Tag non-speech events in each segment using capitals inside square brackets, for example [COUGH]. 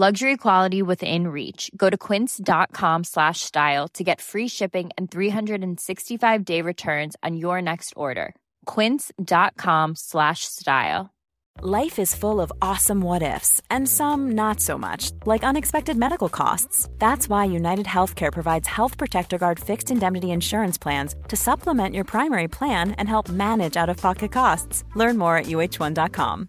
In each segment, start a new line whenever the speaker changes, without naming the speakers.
Luxury quality within reach. Go to quince.com slash style to get free shipping and 365 day returns on your next order. Quince.com slash style.
Life is full of awesome what ifs, and some not so much, like unexpected medical costs. That's why United Healthcare provides Health Protector Guard fixed indemnity insurance plans to supplement your primary plan and help manage out of pocket costs. Learn more at uh1.com.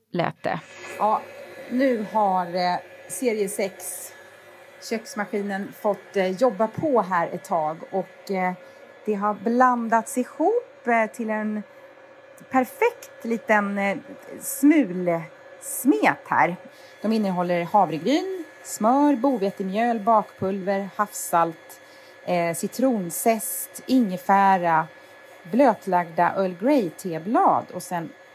lät det. Ja, nu har eh, serie 6 köksmaskinen fått eh, jobba på här ett tag och eh, det har blandats ihop eh, till en perfekt liten eh, smulsmet här. De innehåller havregryn, smör, bovetemjöl, bakpulver, havssalt, eh, citronzest, ingefära, blötlagda Earl Grey-teblad och sen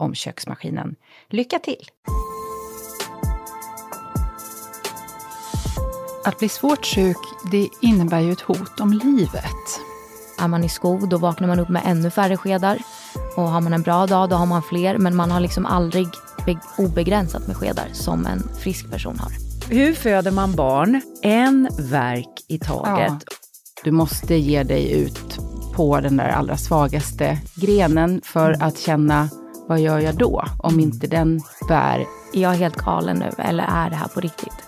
om köksmaskinen. Lycka till!
Att bli svårt sjuk, det innebär ju ett hot om livet.
Är man i skov, då vaknar man upp med ännu färre skedar. Och har man en bra dag, då har man fler. Men man har liksom aldrig obegränsat med skedar som en frisk person har.
Hur föder man barn? En verk i taget. Ja.
Du måste ge dig ut på den där allra svagaste grenen för att känna
vad gör jag då? Om inte den bär.
Är jag helt galen nu eller är det här på riktigt?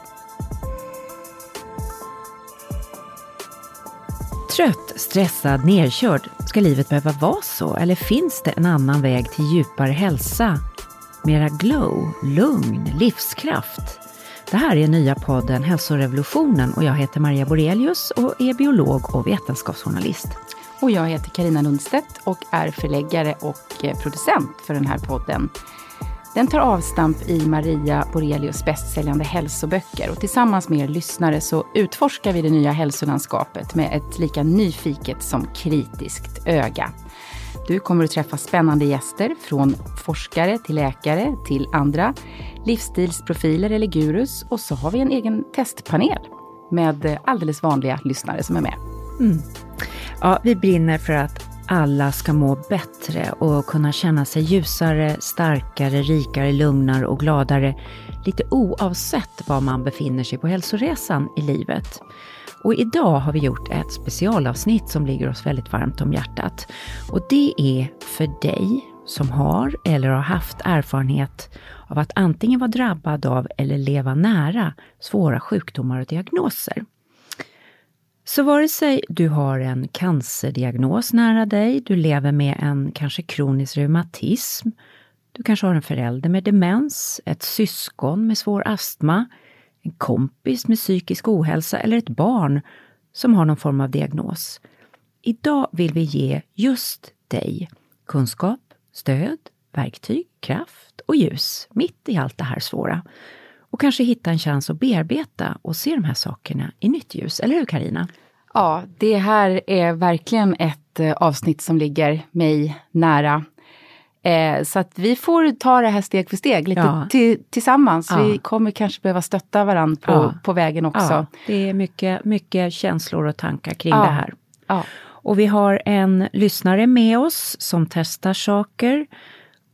Trött, stressad, nerkörd. Ska livet behöva vara så? Eller finns det en annan väg till djupare hälsa? Mera glow, lugn, livskraft. Det här är nya podden Hälsorevolutionen och jag heter Maria Borelius och är biolog och vetenskapsjournalist.
Och jag heter Karina Lundstedt och är förläggare och eh, producent för den här podden. Den tar avstamp i Maria Borelius bästsäljande hälsoböcker och tillsammans med er lyssnare så utforskar vi det nya hälsolandskapet med ett lika nyfiket som kritiskt öga. Du kommer att träffa spännande gäster från forskare till läkare till andra livsstilsprofiler eller gurus och så har vi en egen testpanel med eh, alldeles vanliga lyssnare som är med.
Mm. Ja, vi brinner för att alla ska må bättre och kunna känna sig ljusare, starkare, rikare, lugnare och gladare, lite oavsett var man befinner sig på hälsoresan i livet. Och idag har vi gjort ett specialavsnitt som ligger oss väldigt varmt om hjärtat. Och det är för dig som har eller har haft erfarenhet av att antingen vara drabbad av eller leva nära svåra sjukdomar och diagnoser. Så vare sig du har en cancerdiagnos nära dig, du lever med en kanske kronisk reumatism, du kanske har en förälder med demens, ett syskon med svår astma, en kompis med psykisk ohälsa eller ett barn som har någon form av diagnos. Idag vill vi ge just dig kunskap, stöd, verktyg, kraft och ljus mitt i allt det här svåra. Och kanske hitta en chans att bearbeta och se de här sakerna i nytt ljus. Eller hur Karina?
Ja, det här är verkligen ett eh, avsnitt som ligger mig nära. Eh, så att vi får ta det här steg för steg, lite
Ja.
tillsammans.
Ja.
Vi kommer kanske behöva stötta varandra på,
Ja.
på vägen också.
Det är mycket, mycket känslor och tankar kring det här. Och vi har en lyssnare med oss som testar saker.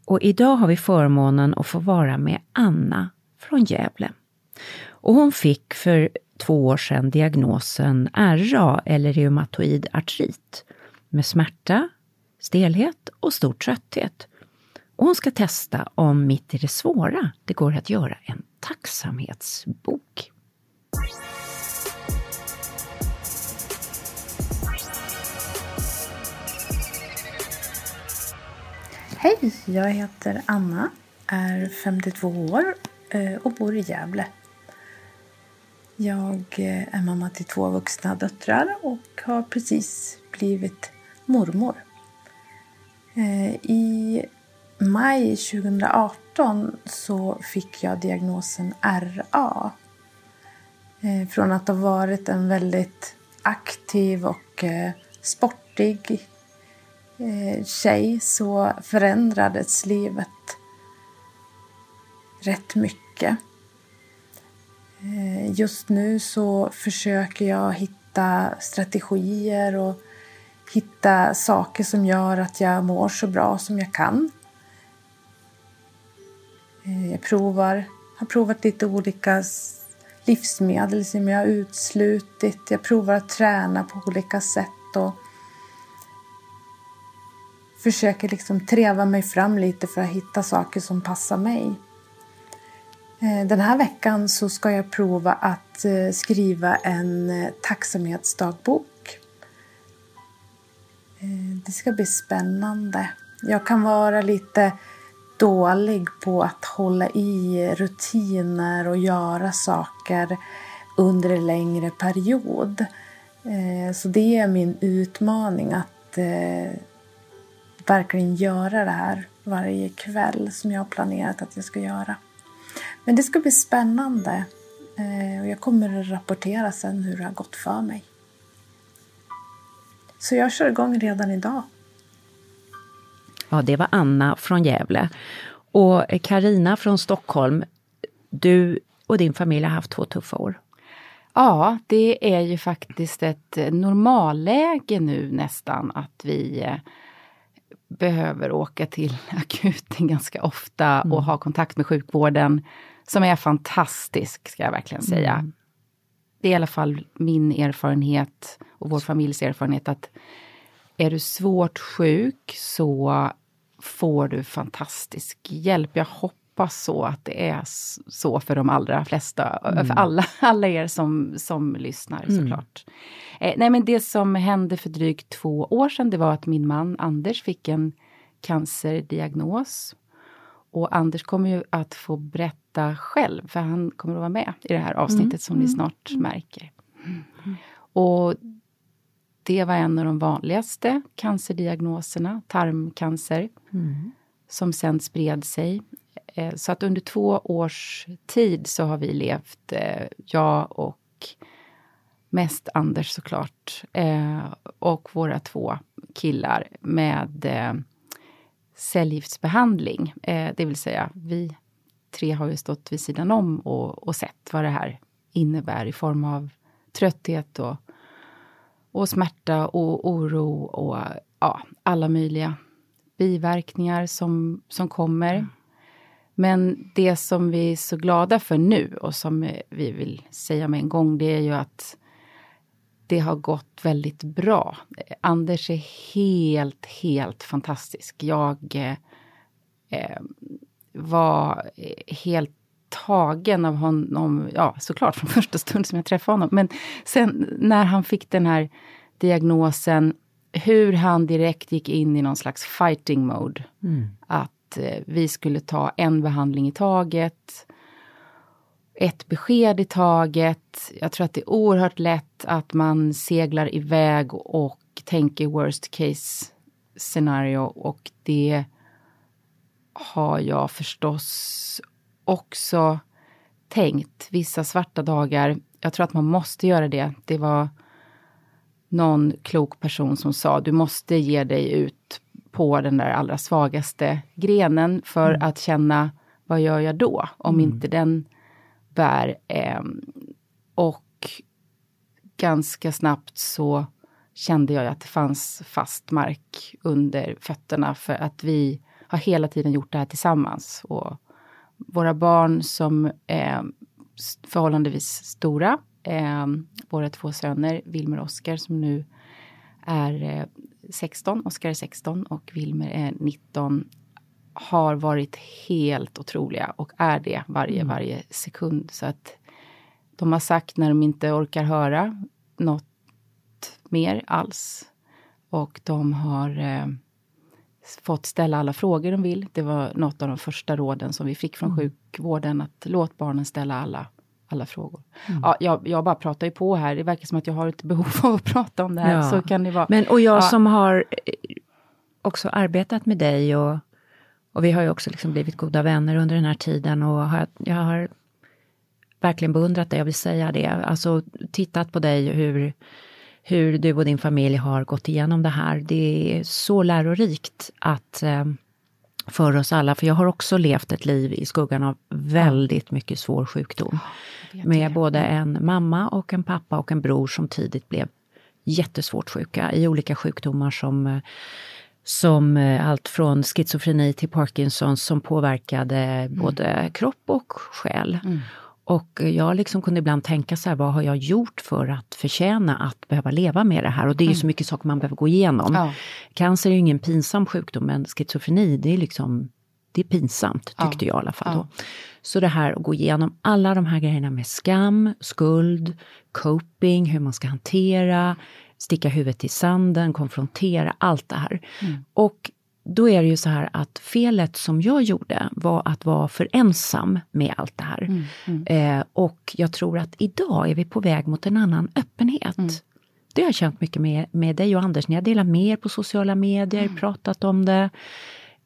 Och idag har vi förmånen att få vara med Anna från Gävle. Och hon fick för två år sedan diagnosen RA eller reumatoid artrit med smärta, stelhet och stor trötthet. Och hon ska testa om mitt i det svåra det går att göra en tacksamhetsbok.
Hej, jag heter Anna, är 52 år Eh, och bor i Gävle. Jag eh, är mamma till två vuxna döttrar och har precis blivit mormor. Eh, I maj 2018 så fick jag diagnosen RA. Från att ha varit en väldigt aktiv och sportig tjej så förändrades livet rätt mycket. Eh, just nu så försöker jag hitta strategier och hitta saker som gör att jag mår så bra som jag kan. Eh, jag provar, har provat lite olika livsmedel som jag har utslutit. Jag provar att träna på olika sätt och försöker liksom treva mig fram lite för att hitta saker som passar mig. Eh, den här veckan så ska jag prova att eh, skriva en eh, tacksamhetsdagbok. Det ska bli spännande. Jag kan vara lite dålig på att hålla i rutiner och göra saker under en längre period. Så det är min utmaning att verkligen göra det här varje kväll som jag har planerat att jag ska göra. Men det ska bli spännande eh, och jag kommer att rapportera sen hur det har gått för mig. Så jag kör igång redan idag.
Ja, det var Anna från Gävle. Och Karina från Stockholm, du och din familj har haft två tuffa år.
Ja, det är ju faktiskt ett normalläge nu nästan att vi eh, behöver åka till [LAUGHS] akuten ganska ofta och ha kontakt med sjukvården som är fantastisk, ska jag verkligen säga. Det är i alla fall min erfarenhet och vår familjs erfarenhet att är du svårt sjuk så får du fantastisk hjälp. Jag hoppas så att det är så för de allra flesta, mm. för alla, [LAUGHS] alla er som, som lyssnar mm. såklart. Eh, nej men det som hände för drygt två år sedan, det var att min man Anders fick en cancerdiagnos. Och Anders kommer ju att få berätta själv, för han kommer att vara med i det här avsnittet mm. som ni mm. snart märker. Och det var en av de vanligaste cancerdiagnoserna, tarmcancer, mm. som sen spred sig. Eh, så att under två års tid så har vi levt, eh, jag och mest Anders såklart, eh, och våra två killar med cellgiftsbehandling. Det vill säga, vi tre har ju stått vid sidan om och, och sett vad det här innebär i form av trötthet och, och smärta och oro och ja, alla möjliga biverkningar som, som kommer. Mm. Men det som vi är så glada för nu och som vi vill säga med en gång, det är ju att det har gått väldigt bra. Anders är helt, helt fantastisk. Jag eh, var helt tagen av honom, ja såklart från [LAUGHS] första stund som jag träffade honom. Men sen när han fick den här diagnosen, hur han direkt gick in i någon slags fighting mode. Mm. Att eh, vi skulle ta en behandling i taget. Ett besked i taget. Jag tror att det är oerhört lätt att man seglar iväg och tänker worst case scenario och det har jag förstås också tänkt vissa svarta dagar. Jag tror att man måste göra det. Det var någon klok person som sa du måste ge dig ut på den där allra svagaste grenen för mm. att känna vad gör jag då om mm. inte den bär. Eh, och ganska snabbt så kände jag att det fanns fast mark under fötterna för att vi har hela tiden gjort det här tillsammans. Och våra barn som ehm, är förhållandevis stora, eh, våra två söner, Wilmer och Oskar som nu är eh, 16, Oskar är 16 och Wilmer är 19, har varit helt otroliga och är det varje, mm. varje sekund. Så att de har sagt när de inte orkar höra något mer alls. Och de har eh, fått ställa alla frågor de vill. Det var något av de första råden som vi fick från mm. sjukvården, att låt barnen ställa alla, alla frågor. Mm. Ja, jag, jag bara pratar ju på här, det verkar som att jag har ett behov av att prata om det här. Ja. Så kan det vara.
Men, och jag ja. som har eh, också arbetat med dig och, och vi har ju också liksom blivit goda vänner under den här tiden och har, jag har verkligen beundrat dig, jag vill säga det. Alltså tittat på dig hur hur du och din familj har gått igenom det här. Det är så lärorikt att eh, för oss alla, för jag har också levt ett liv i skuggan av väldigt mycket svår sjukdom. Med både en mamma och en pappa och en bror som tidigt blev jättesvårt sjuka i olika sjukdomar som eh, som eh, allt från schizofreni till Parkinson som påverkade mm. både kropp och själ. Mm. Och jag liksom kunde ibland tänka så här, vad har jag gjort för att förtjäna att behöva leva med det här? Och det är ju mm. så mycket saker man behöver gå igenom. Ja. Cancer är ju ingen pinsam sjukdom, men schizofreni det är liksom det är pinsamt, tyckte ja. jag i alla fall. Då. Så det här att gå igenom alla de här grejerna med skam, skuld, coping, hur man ska hantera, sticka huvudet i sanden, konfrontera, allt det här. Mm. Och då är det ju så här att felet som jag gjorde var att vara för ensam med allt det här. Mm, mm. Eh, och jag tror att idag är vi på väg mot en annan öppenhet. Mm. Det har jag känt mycket med, med dig och Anders, ni har delat med er på sociala medier, mm. pratat om det.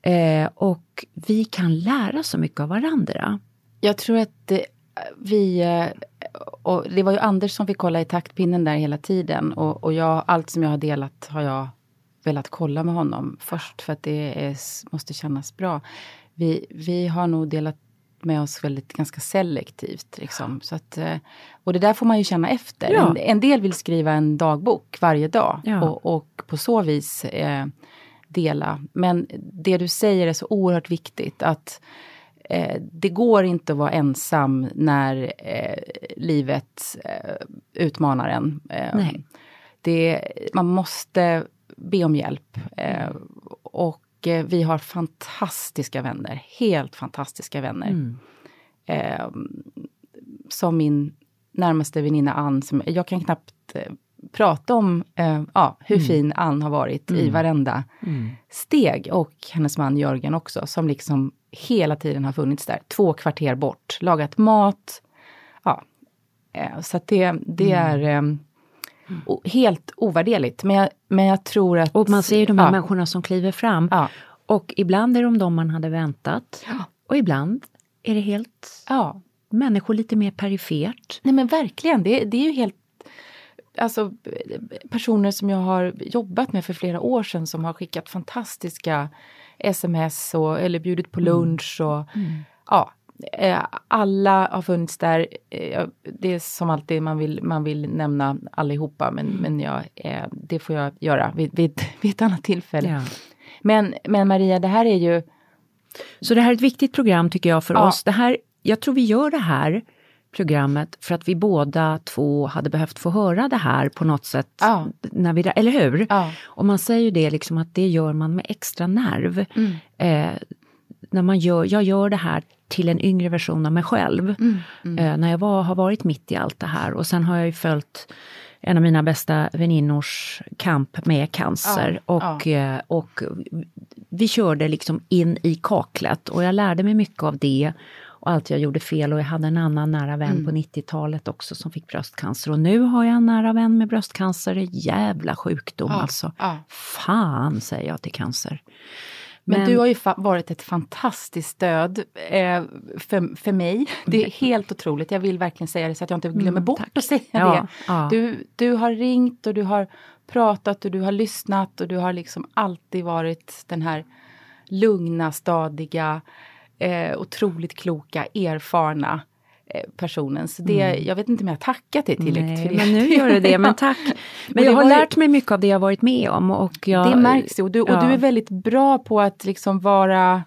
Eh, och vi kan lära så mycket av varandra.
Jag tror att det, vi eh, och det var ju Anders som fick kolla i taktpinnen där hela tiden och, och jag, allt som jag har delat har jag velat kolla med honom först för att det är, måste kännas bra. Vi, vi har nog delat med oss väldigt ganska selektivt. Liksom. Så att, eh, och det där får man ju känna efter. Ja. En, en, del vill skriva en dagbok varje dag ja. och, och, på så vis eh, dela. Men det du säger är så oerhört viktigt att eh, det går inte att vara ensam när eh, livet eh, utmanar en. Det, man måste be om hjälp. Eh, och eh, vi har fantastiska vänner, helt fantastiska vänner.
Mm.
Eh, som min närmaste väninna Ann, som, jag kan knappt eh, prata om eh, ja, hur
Mm.
fin Ann har varit i varenda steg. Och hennes man Jörgen också, som liksom hela tiden har funnits där. Två kvarter bort, lagat mat. Ja, eh, så att det, det
Mm.
är eh, o- helt ovärderligt. Men jag, men jag tror att...
Och man ser ju de här
ja,
människorna som kliver fram.
Ja.
Och ibland är de de man hade väntat. Och ibland är det helt
Ja,
människor lite mer perifert.
Nej men verkligen, det, det är ju helt Alltså personer som jag har jobbat med för flera år sedan som har skickat fantastiska sms och, eller bjudit på lunch och ja, eh, alla har funnits där. Eh, Det är som alltid man vill, man vill nämna allihopa men, men jag, eh, det får jag göra vid, vid, [LAUGHS] vid ett annat tillfälle.
Ja.
Men, men Maria, det här är ju
Så det här är ett viktigt program tycker jag för
Ja.
oss. Det här, jag tror vi gör det här programmet för att vi båda två hade behövt få höra det här på något sätt.
Ja.
När vi, eller hur?
Ja.
Och man säger ju det liksom att det gör man med extra nerv.
Mm.
Eh, när man gör, jag gör det här till en yngre version av mig själv.
Mm.
Eh, när jag var, har varit mitt i allt det här och sen har jag ju följt en av mina bästa väninnors kamp med cancer.
Ja,
och, eh, och vi körde liksom in i kaklet och jag lärde mig mycket av det. Och allt jag gjorde fel och jag hade en annan nära vän
Mm.
på 90-talet också som fick bröstcancer. Och nu har jag en nära vän med bröstcancer. Jävla sjukdom
Ja,
alltså.
ja.
Fan säger jag till cancer.
Men,
Men-
du har ju varit ett fantastiskt stöd eh, för, för mig. Det är helt otroligt. Jag vill verkligen säga det så att jag inte glömmer
Mm,
bort
tack.
att säga
Ja,
det.
ja.
Du, du har ringt och du har pratat och du har lyssnat och du har liksom alltid varit den här lugna, stadiga, eh, otroligt kloka, erfarna eh, personen. Så det, jag vet inte om jag har tackat dig tillräckligt
Mm. Nej,
för det.
men nu gör det det, men [LAUGHS] tack. Men jag har lärt mig mycket av det jag varit med om. Och jag,
Det märks ju och, du, och
ja.
du är väldigt bra på att liksom vara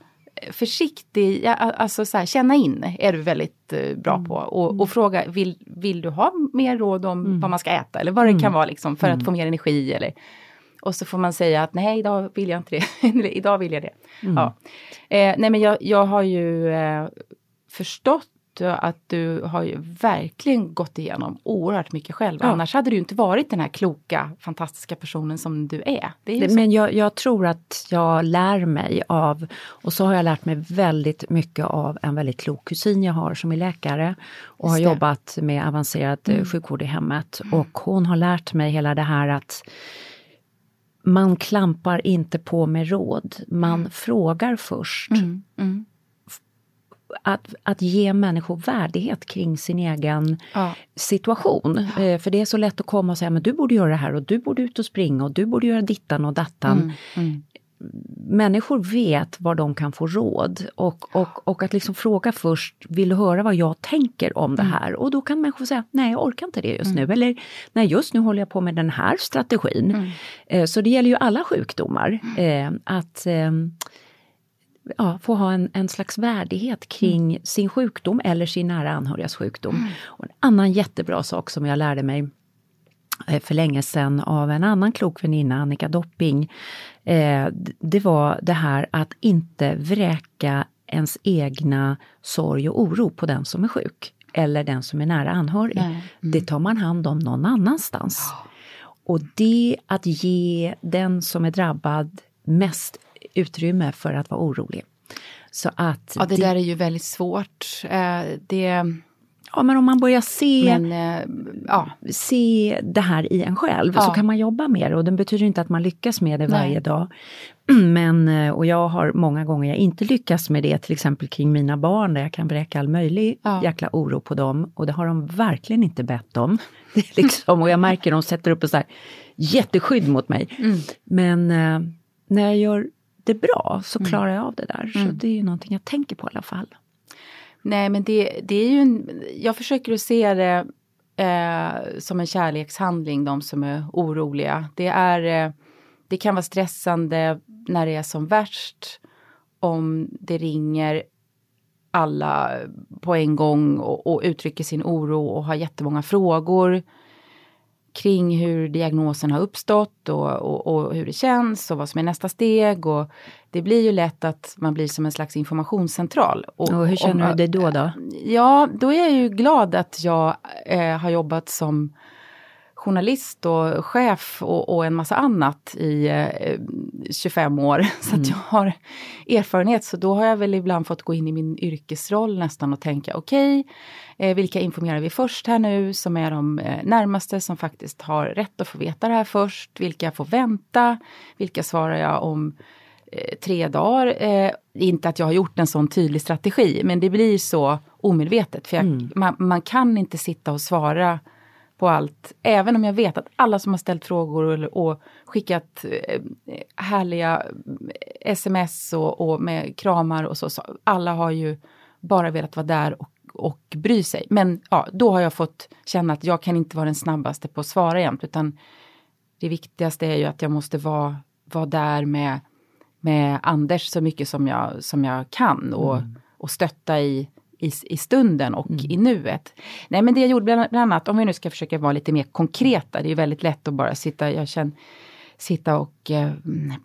försiktig, ja, alltså så här, känna in är du väldigt eh, bra
Mm.
på. Och, och fråga, vill, vill du ha mer råd om
Mm.
vad man ska äta eller vad det kan vara liksom, för att få mer energi eller och så får man säga att nej, idag vill jag inte det. [LAUGHS] Idag vill jag det.
Mm.
Ja. Eh, nej, men jag, jag har ju eh, förstått att du har ju verkligen gått igenom oerhört mycket själv.
Ja.
Annars hade du inte varit den här kloka, fantastiska personen som du är. Är.
Men jag, jag tror att jag lär mig av, och så har jag lärt mig väldigt mycket av en väldigt klok kusin jag har som är läkare och har.
Mm.
jobbat med avancerad mm. sjukvård i hemmet. Och hon har lärt mig hela det här att man klampar inte på med råd, man frågar först.
Mm, mm.
Att, att ge människor värdighet kring sin egen
Ja.
situation. Eh, för det är så lätt att komma och säga, men du borde göra det här och du borde ut och springa och du borde göra dittan och dattan.
Mm, mm.
Människor vet var de kan få råd och, och, och att liksom fråga först, vill du höra vad jag tänker om det
Mm.
här? Och då kan människor säga, nej jag orkar inte det just nu. Eller, nej just nu håller jag på med den här strategin.
Mm.
Eh, så det gäller ju alla sjukdomar. Eh, att eh, ja, få ha en, en slags värdighet kring
Mm.
sin sjukdom eller sin nära anhörigas sjukdom. Och en annan jättebra sak som jag lärde mig eh, för länge sedan av en annan klok väninna, Annika Dopping. Eh, det var det här att inte vräka ens egna sorg och oro på den som är sjuk eller den som är nära anhörig.
Nej.
Det tar man hand om någon annanstans. Och det att ge den som är drabbad mest utrymme för att vara orolig. Så att
ja, det där är ju väldigt svårt. Eh, det,
ja, men om man börjar se
men eh, ja,
se det här i en själv så
Ja.
kan man jobba med det och det betyder inte att man lyckas med det
Nej.
varje dag. [CLEARS THROAT] Men, eh, och jag har många gånger jag inte lyckats med det, till exempel kring mina barn där jag kan vräka all möjlig
Ja.
jäkla oro på dem och det har de verkligen inte bett om. [LAUGHS] Det liksom, och jag märker de sätter upp ett så här jätteskydd mot mig.
Mm.
Men eh, när jag gör det bra så
Mm.
klarar jag av det där. Så det är ju någonting jag tänker på i alla fall
nej men det, det är ju en, jag försöker att se det eh, som en kärlekshandling, de som är oroliga. Det är, eh, det kan vara stressande när det är som värst. Om det ringer alla på en gång och, och uttrycker sin oro och har jättemånga frågor. kring hur diagnosen har uppstått och, och, och, hur det känns och vad som är nästa steg. Och det blir ju lätt att man blir som en slags informationscentral.
Och, och hur känner om, du dig då, då?
Ja, då är jag ju glad att jag eh, har jobbat som journalist och chef och, och en massa annat i eh, 25 år. [LAUGHS] Så mm. att jag har erfarenhet. Så då har jag väl ibland fått gå in i min yrkesroll nästan och tänka okej, okay, eh, vilka informerar vi först här nu som är de eh, närmaste som faktiskt har rätt att få veta det här först. Vilka får vänta? Vilka svarar jag om tre dagar? Eh, inte att jag har gjort en sån tydlig strategi, men det blir så omedvetet. För jag, mm. man, man kan inte sitta och svara på allt. Även om jag vet att alla som har ställt frågor och, och skickat eh, härliga sms och, och, med kramar och så, så, alla har ju bara velat vara där och, och bry sig. Men ja, då har jag fått känna att jag kan inte vara den snabbaste på att svara jämt utan det viktigaste är ju att jag måste vara, vara där med, med Anders så mycket som jag, som jag kan och, mm. och stötta i i, i stunden och mm. i nuet. Nej men det jag gjorde bland, bland annat, om vi nu ska försöka vara lite mer konkreta, det är väldigt lätt att bara sitta, jag känner, sitta och eh,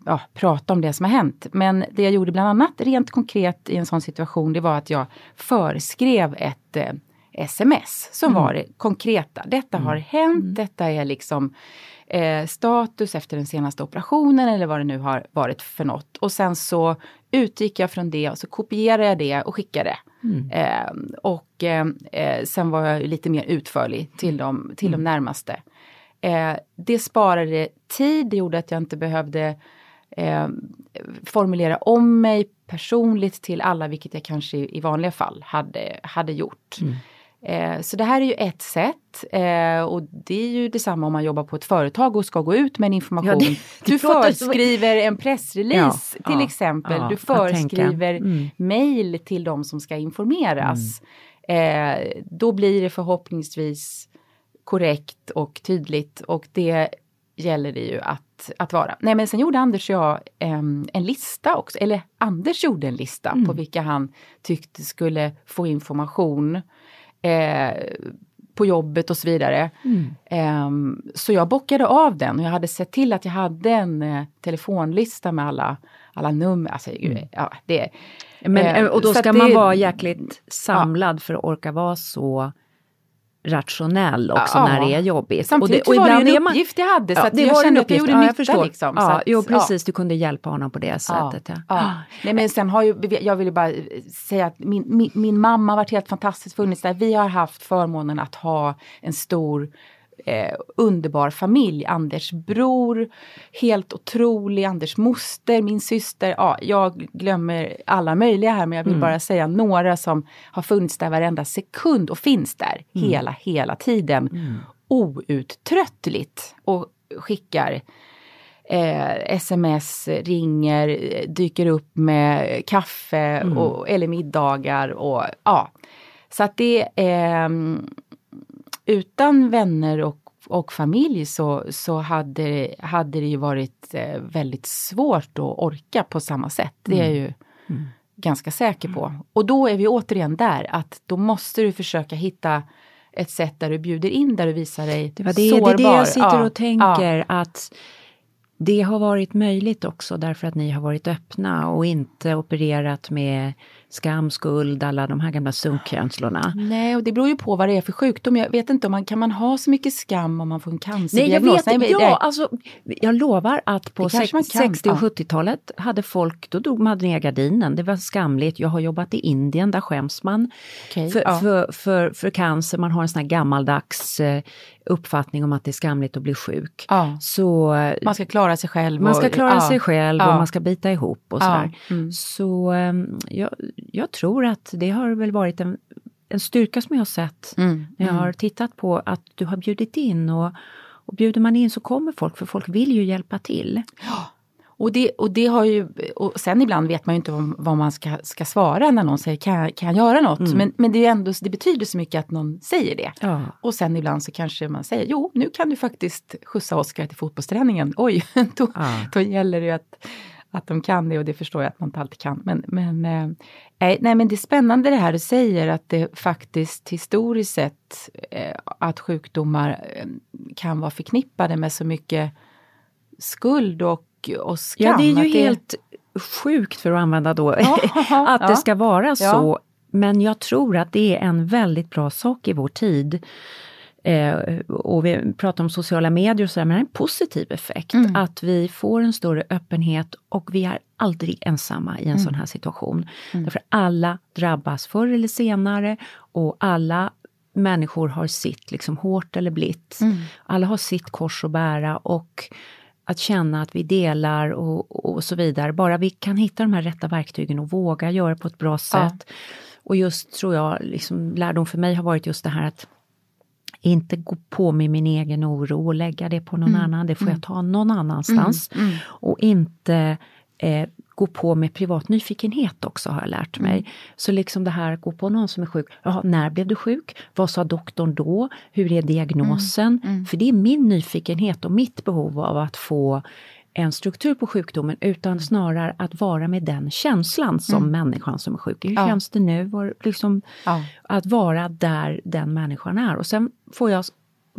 ja, prata om det som har hänt. Men det jag gjorde bland annat rent konkret i en sån situation, det var att jag förskrev ett eh, sms som mm. var det konkreta. Detta mm. har hänt, mm. detta är liksom eh, status efter den senaste operationen eller vad det nu har varit för något. Och sen så utgick jag från det och så kopierade jag det och skickade. Mm. Eh, och eh, eh, sen var jag lite mer utförlig till, dem, till mm. de närmaste. Eh, det sparade tid, det gjorde att jag inte behövde eh, formulera om mig personligt till alla, vilket jag kanske i vanliga fall hade, hade gjort. Mm. Eh, så det här är ju ett sätt eh, och det är ju detsamma om man jobbar på ett företag och ska gå ut med en information. Ja, det, det du förskriver en pressrelease ja, till ja, exempel. du förskriver mm. mail till de som ska informeras. Mm. Eh, då blir det förhoppningsvis korrekt och tydligt och det gäller det ju att, att vara. Nej men sen gjorde Anders och jag en lista också, eller Anders gjorde en lista mm. på vilka han tyckte skulle få information eh, på jobbet och så vidare. Mm. Eh, så jag bockade av den och jag hade sett till att jag hade en eh, telefonlista med alla, alla nummer. Alltså, mm. ja, det,
Men, eh, och då ska man det, vara jäkligt samlad ja. för att orka vara så rationell också ja, när det är jobbigt.
Samtidigt och det, och var det en uppgift jag hade så ja, det jag var kände att jag gjorde nytta.
Ja,
liksom,
ja, att, jo precis, du kunde hjälpa honom på det sättet. Ja. Ja.
Nej, men sen har ju, jag vill bara säga att min, min, min mamma har varit helt fantastiskt funnits där. Vi har haft förmånen att ha en stor eh, underbar familj. Anders bror, helt otrolig, Anders moster, min syster. Ja, jag glömmer alla möjliga här men jag vill mm. bara säga några som har funnits där varenda sekund och finns där mm. hela, hela tiden. Mm. Outtröttligt och skickar eh, sms, ringer, dyker upp med kaffe mm. och, eller middagar och ja. Så att det är eh, utan vänner och, och familj så, så hade, hade det ju varit eh, väldigt svårt att orka på samma sätt. Det är jag ju mm. ganska säker på. Och då är vi återigen där att då måste du försöka hitta ett sätt där du bjuder in, där du visar dig
det var det, sårbar. Det är det jag sitter och tänker ja. att det har varit möjligt också därför att ni har varit öppna och inte opererat med skam, skuld, alla de här gamla sunkkänslorna.
Nej, och det beror ju på vad det är för sjukdom. Jag vet inte om man kan man ha så mycket skam om man får en cancerdiagnos?
Nej, jag vet, Nej, ja, alltså, jag lovar att på 60 och 70-talet hade folk, då drog man ner gardinen, det var skamligt. Jag har jobbat i Indien, där skäms man okay, för, ja. för, för, för, cancer. Man har en sån här gammaldags eh, uppfattning om att det är skamligt att bli sjuk.
Ja. Så, man ska klara sig själv.
Man ska klara och, sig själv och man ska bita ihop och sådär. Mm. Så um, jag, jag tror att det har väl varit en, en styrka som jag har sett mm. när jag mm. har tittat på att du har bjudit in och, och bjuder man in så kommer folk för folk vill ju hjälpa till.
Ja. Och det, och det har ju, och sen ibland vet man ju inte vad, vad man ska, ska svara när någon säger kan, kan jag göra något? Mm. Men, men det, är ändå, det betyder så mycket att någon säger det. Ja. Och sen ibland så kanske man säger jo nu kan du faktiskt skjutsa Oskar till fotbollsträningen. Oj, [LAUGHS] då, ja. då gäller det att att de kan det och det förstår jag att man inte alltid kan. Men, men, eh, nej, men det är spännande det här du säger att det faktiskt historiskt sett eh, att sjukdomar eh, kan vara förknippade med så mycket skuld och, och skam.
Ja, det är ju
det...
helt sjukt för att använda då, [LAUGHS] att det ska vara så. Men jag tror att det är en väldigt bra sak i vår tid. Eh, och vi pratar om sociala medier och sådär, men det är en positiv effekt. Mm. Att vi får en större öppenhet och vi är aldrig ensamma i en mm. sån här situation. Mm. Därför alla drabbas förr eller senare och alla människor har sitt, liksom hårt eller blitt. Mm. Alla har sitt kors att bära och att känna att vi delar och, och så vidare. Bara vi kan hitta de här rätta verktygen och våga göra på ett bra sätt. Ja. Och just tror jag, liksom, lärdom för mig har varit just det här att inte gå på med min egen oro och lägga det på någon mm. annan, det får jag mm. ta någon annanstans. Mm. Mm. Och inte eh, gå på med privat nyfikenhet också har jag lärt mig. Mm. Så liksom det här att gå på någon som är sjuk. Jaha, när blev du sjuk? Vad sa doktorn då? Hur är diagnosen? Mm. Mm. För det är min nyfikenhet och mitt behov av att få en struktur på sjukdomen utan snarare att vara med den känslan som mm. människan som är sjuk. Hur ja. känns det nu? Liksom, ja. Att vara där den människan är. Och sen får jag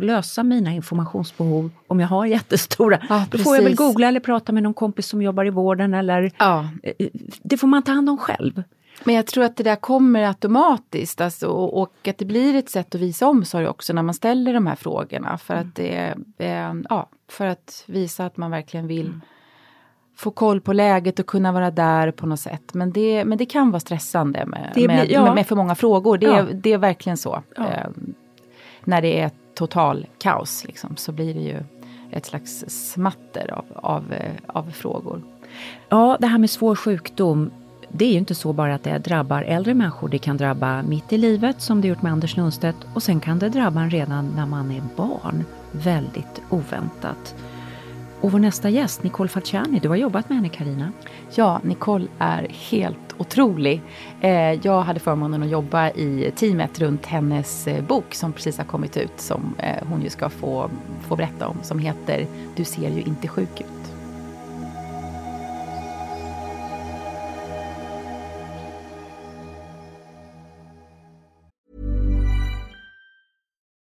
lösa mina informationsbehov om jag har [LAUGHS] jättestora. Ja, Då får jag väl googla eller prata med någon kompis som jobbar i vården eller ja. Eh, det får man ta hand om själv.
Men jag tror att det där kommer automatiskt alltså, och, att det blir ett sätt att visa omsorg också när man ställer de här frågorna. För att, det, eh, ja, för att visa att man verkligen vill mm. få koll på läget och kunna vara där på något sätt. Men det, men det kan vara stressande med, blir, med, ja. med, med, för många frågor. Det, ja. det är verkligen så. Eh, när det är total kaos liksom, så blir det ju ett slags smatter av, av, eh, av frågor.
Ja, det här med svår sjukdom det är ju inte så bara att det drabbar äldre människor, det kan drabba mitt i livet som det gjort med Anders Lundstedt och sen kan det drabba en redan när man är barn, väldigt oväntat. Och vår nästa gäst, Nicole Falciani, du har jobbat med henne Karina.
Ja, Nicole är helt otrolig. Eh, jag hade förmånen att jobba i teamet runt hennes eh, bok som precis har kommit ut som eh, hon ju ska få, få berätta om som heter Du ser ju inte sjuk ut.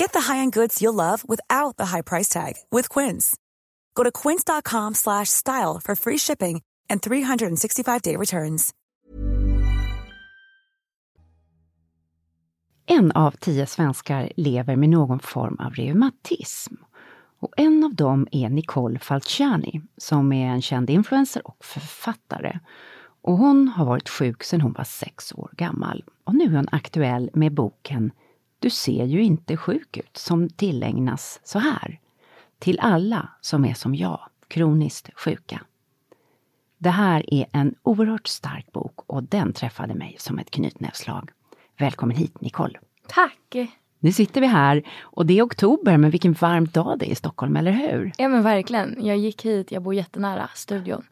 Get the high-end goods you'll love without the high price tag with Quince. Go to quince.com slash style for free shipping and 365-day returns.
En av tio svenskar lever med någon form av reumatism. Och en av dem är Nicole Falciani som är en känd influencer och författare. Och hon har varit sjuk sedan hon var sex år gammal. Och nu är hon aktuell med boken du ser ju inte sjuk ut, som tillägnas så här. Till alla som är som jag, kroniskt sjuka. Det här är en oerhört stark bok och den träffade mig som ett knytnävsslag. Välkommen hit Nicole!
Tack!
Nu sitter vi här och det är oktober, men vilken varm dag det är i Stockholm, eller hur?
Ja men verkligen. Jag gick hit, jag bor jättenära studion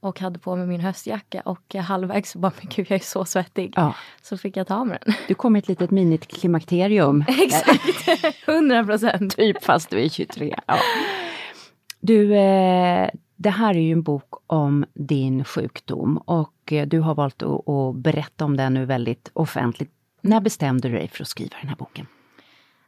och hade på mig min höstjacka och halvvägs så bara, men gud jag är så svettig.
Ja.
Så fick jag ta med den.
Du kom i ett litet miniklimakterium. [LAUGHS]
Exakt, 100 procent.
typ fast du är 23. Ja. Du, eh, det här är ju en bok om din sjukdom och eh, du har valt att, att berätta om den nu väldigt offentligt. När bestämde du dig för att skriva den här boken?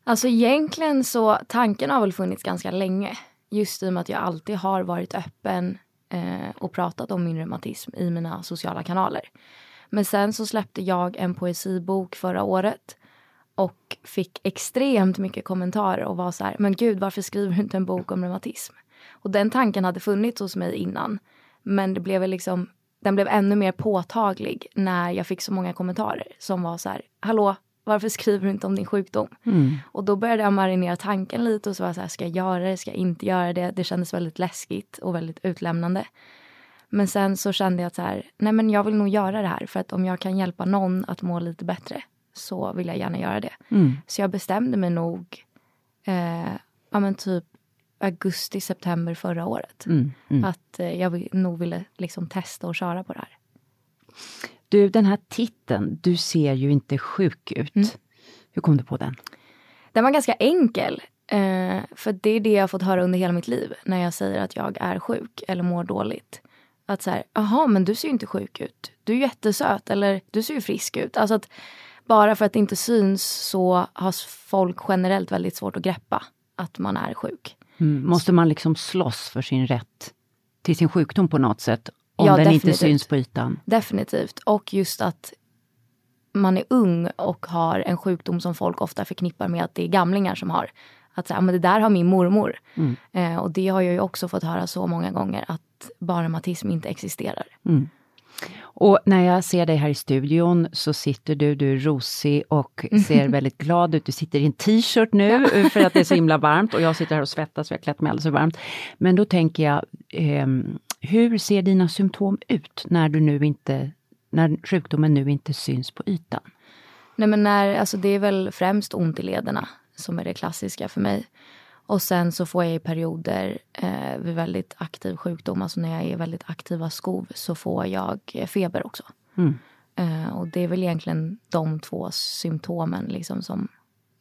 Alltså egentligen så, tanken har väl funnits ganska länge. Just i och med att jag alltid har varit öppen eh, och pratat om min reumatism i mina sociala kanaler. Men sen så släppte jag en poesibok förra året och fick extremt mycket kommentarer och var så här, men gud varför skriver du inte en bok om reumatism? Och den tanken hade funnits hos mig innan. Men det blev liksom, den blev ännu mer påtaglig när jag fick så många kommentarer som var så här, hallå, varför skriver du inte om din sjukdom?
Mm.
Och då började jag marinera tanken lite och så var jag så här, ska jag göra det, ska jag inte göra det? Det kändes väldigt läskigt och väldigt utlämnande. Men sen så kände jag att så här, nej men jag vill nog göra det här för att om jag kan hjälpa någon att må lite bättre så vill jag gärna göra det.
Mm.
Så jag bestämde mig nog, eh, ja men typ augusti, september förra året.
Mm, mm.
Att eh, jag nog ville liksom testa och köra på det här.
Du, den här titeln, Du ser ju inte sjuk ut.
Mm.
Hur kom du på den?
Den var ganska enkel. Eh, för det är det jag fått höra under hela mitt liv när jag säger att jag är sjuk eller mår dåligt. Att så här, jaha men du ser ju inte sjuk ut. Du är jättesöt eller du ser ju frisk ut. Alltså att bara för att det inte syns så har folk generellt väldigt svårt att greppa att man är sjuk.
Mm. Måste man liksom slåss för sin rätt till sin sjukdom på något sätt? Om
Ja,
den inte
definitivt.
syns på ytan?
Definitivt. Och just att man är ung och har en sjukdom som folk ofta förknippar med att det är gamlingar som har. Att säga, men det där har min mormor.
Mm.
Eh, och det har jag ju också fått höra så många gånger att barnreumatism inte existerar.
Mm. Och när jag ser dig här i studion så sitter du, du är rosig och ser [LAUGHS] väldigt glad ut. Du sitter i en t-shirt nu för att det är så himla [LAUGHS] varmt och jag sitter här och svettas jag har klätt mig alldeles så varmt. Men då tänker jag, ehm, hur ser dina symptom ut när du nu inte, när sjukdomen nu inte syns på ytan?
Nej men när, alltså det är väl främst ont i lederna som är det klassiska för mig. Och sen så får jag i perioder eh, vid väldigt aktiv sjukdom, alltså när jag är väldigt aktiva skov, så får jag eh, feber också.
Mm.
Eh, och det är väl egentligen de två symptomen liksom som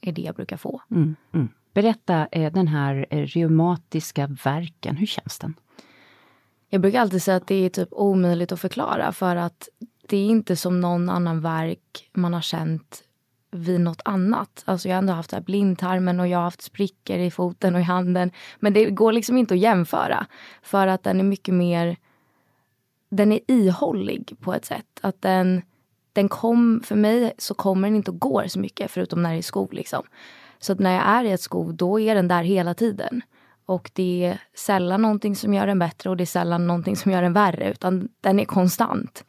är det jag brukar få.
Mm, mm. Berätta eh, den här eh, reumatiska verken, hur känns den?
Jag brukar alltid säga att det är typ omöjligt att förklara för att det är inte som någon annan verk man har känt vid något annat. Alltså jag har ändå haft här blindtarmen och jag har haft sprickor i foten och i handen. Men det går liksom inte att jämföra. För att den är mycket mer, den är ihållig på ett sätt. Att den, den kom, för mig så kommer den inte och går så mycket förutom när det är skov liksom. Så att när jag är i ett skov då är den där hela tiden. Och det är sällan någonting som gör den bättre och det är sällan någonting som gör den värre utan den är konstant.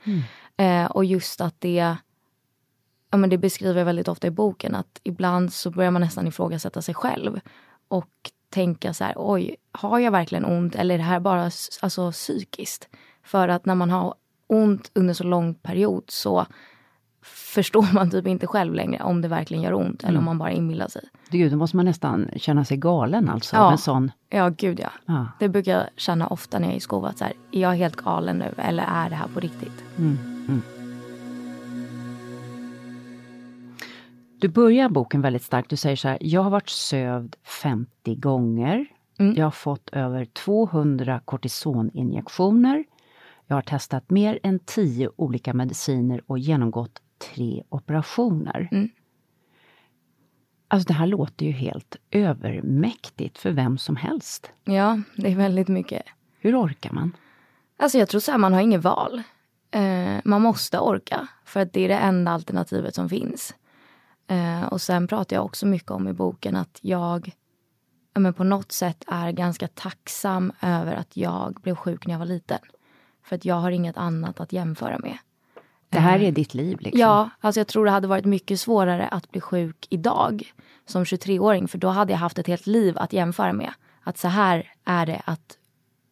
Eh, och just att det, ja men det beskriver jag väldigt ofta i boken att ibland så börjar man nästan ifrågasätta sig själv. Och tänka så här, oj, har jag verkligen ont eller är det här bara alltså, psykiskt? För att när man har ont under så lång period så förstår man typ inte själv längre om det verkligen gör ont eller om man bara inbillar sig.
Gud, då måste man nästan känna sig galen alltså.
Ja.
Av en sån.
Ja, gud ja.
Ja.
Det brukar jag känna ofta när jag är i skolan. Så här, är jag helt galen nu eller är det här på riktigt?
Mm, mm. Du börjar boken väldigt starkt. Du säger så här, jag har varit sövd 50 gånger.
Mm.
Jag har fått över 200 kortisoninjektioner. Jag har testat mer än 10 olika mediciner och genomgått tre operationer.
Mm.
Alltså det här låter ju helt övermäktigt för vem som helst.
Ja, det är väldigt mycket.
Hur orkar man?
Alltså jag tror så här, man har inget val. Eh, man måste orka för att det är det enda alternativet som finns. Eh, och sen pratar jag också mycket om i boken att jag ja, men på något sätt är ganska tacksam över att jag blev sjuk när jag var liten. För att jag har inget annat att jämföra med.
Det här är ditt liv liksom.
Ja, alltså jag tror det hade varit mycket svårare att bli sjuk idag som 23-åring. För då hade jag haft ett helt liv att jämföra med. Att så här är det att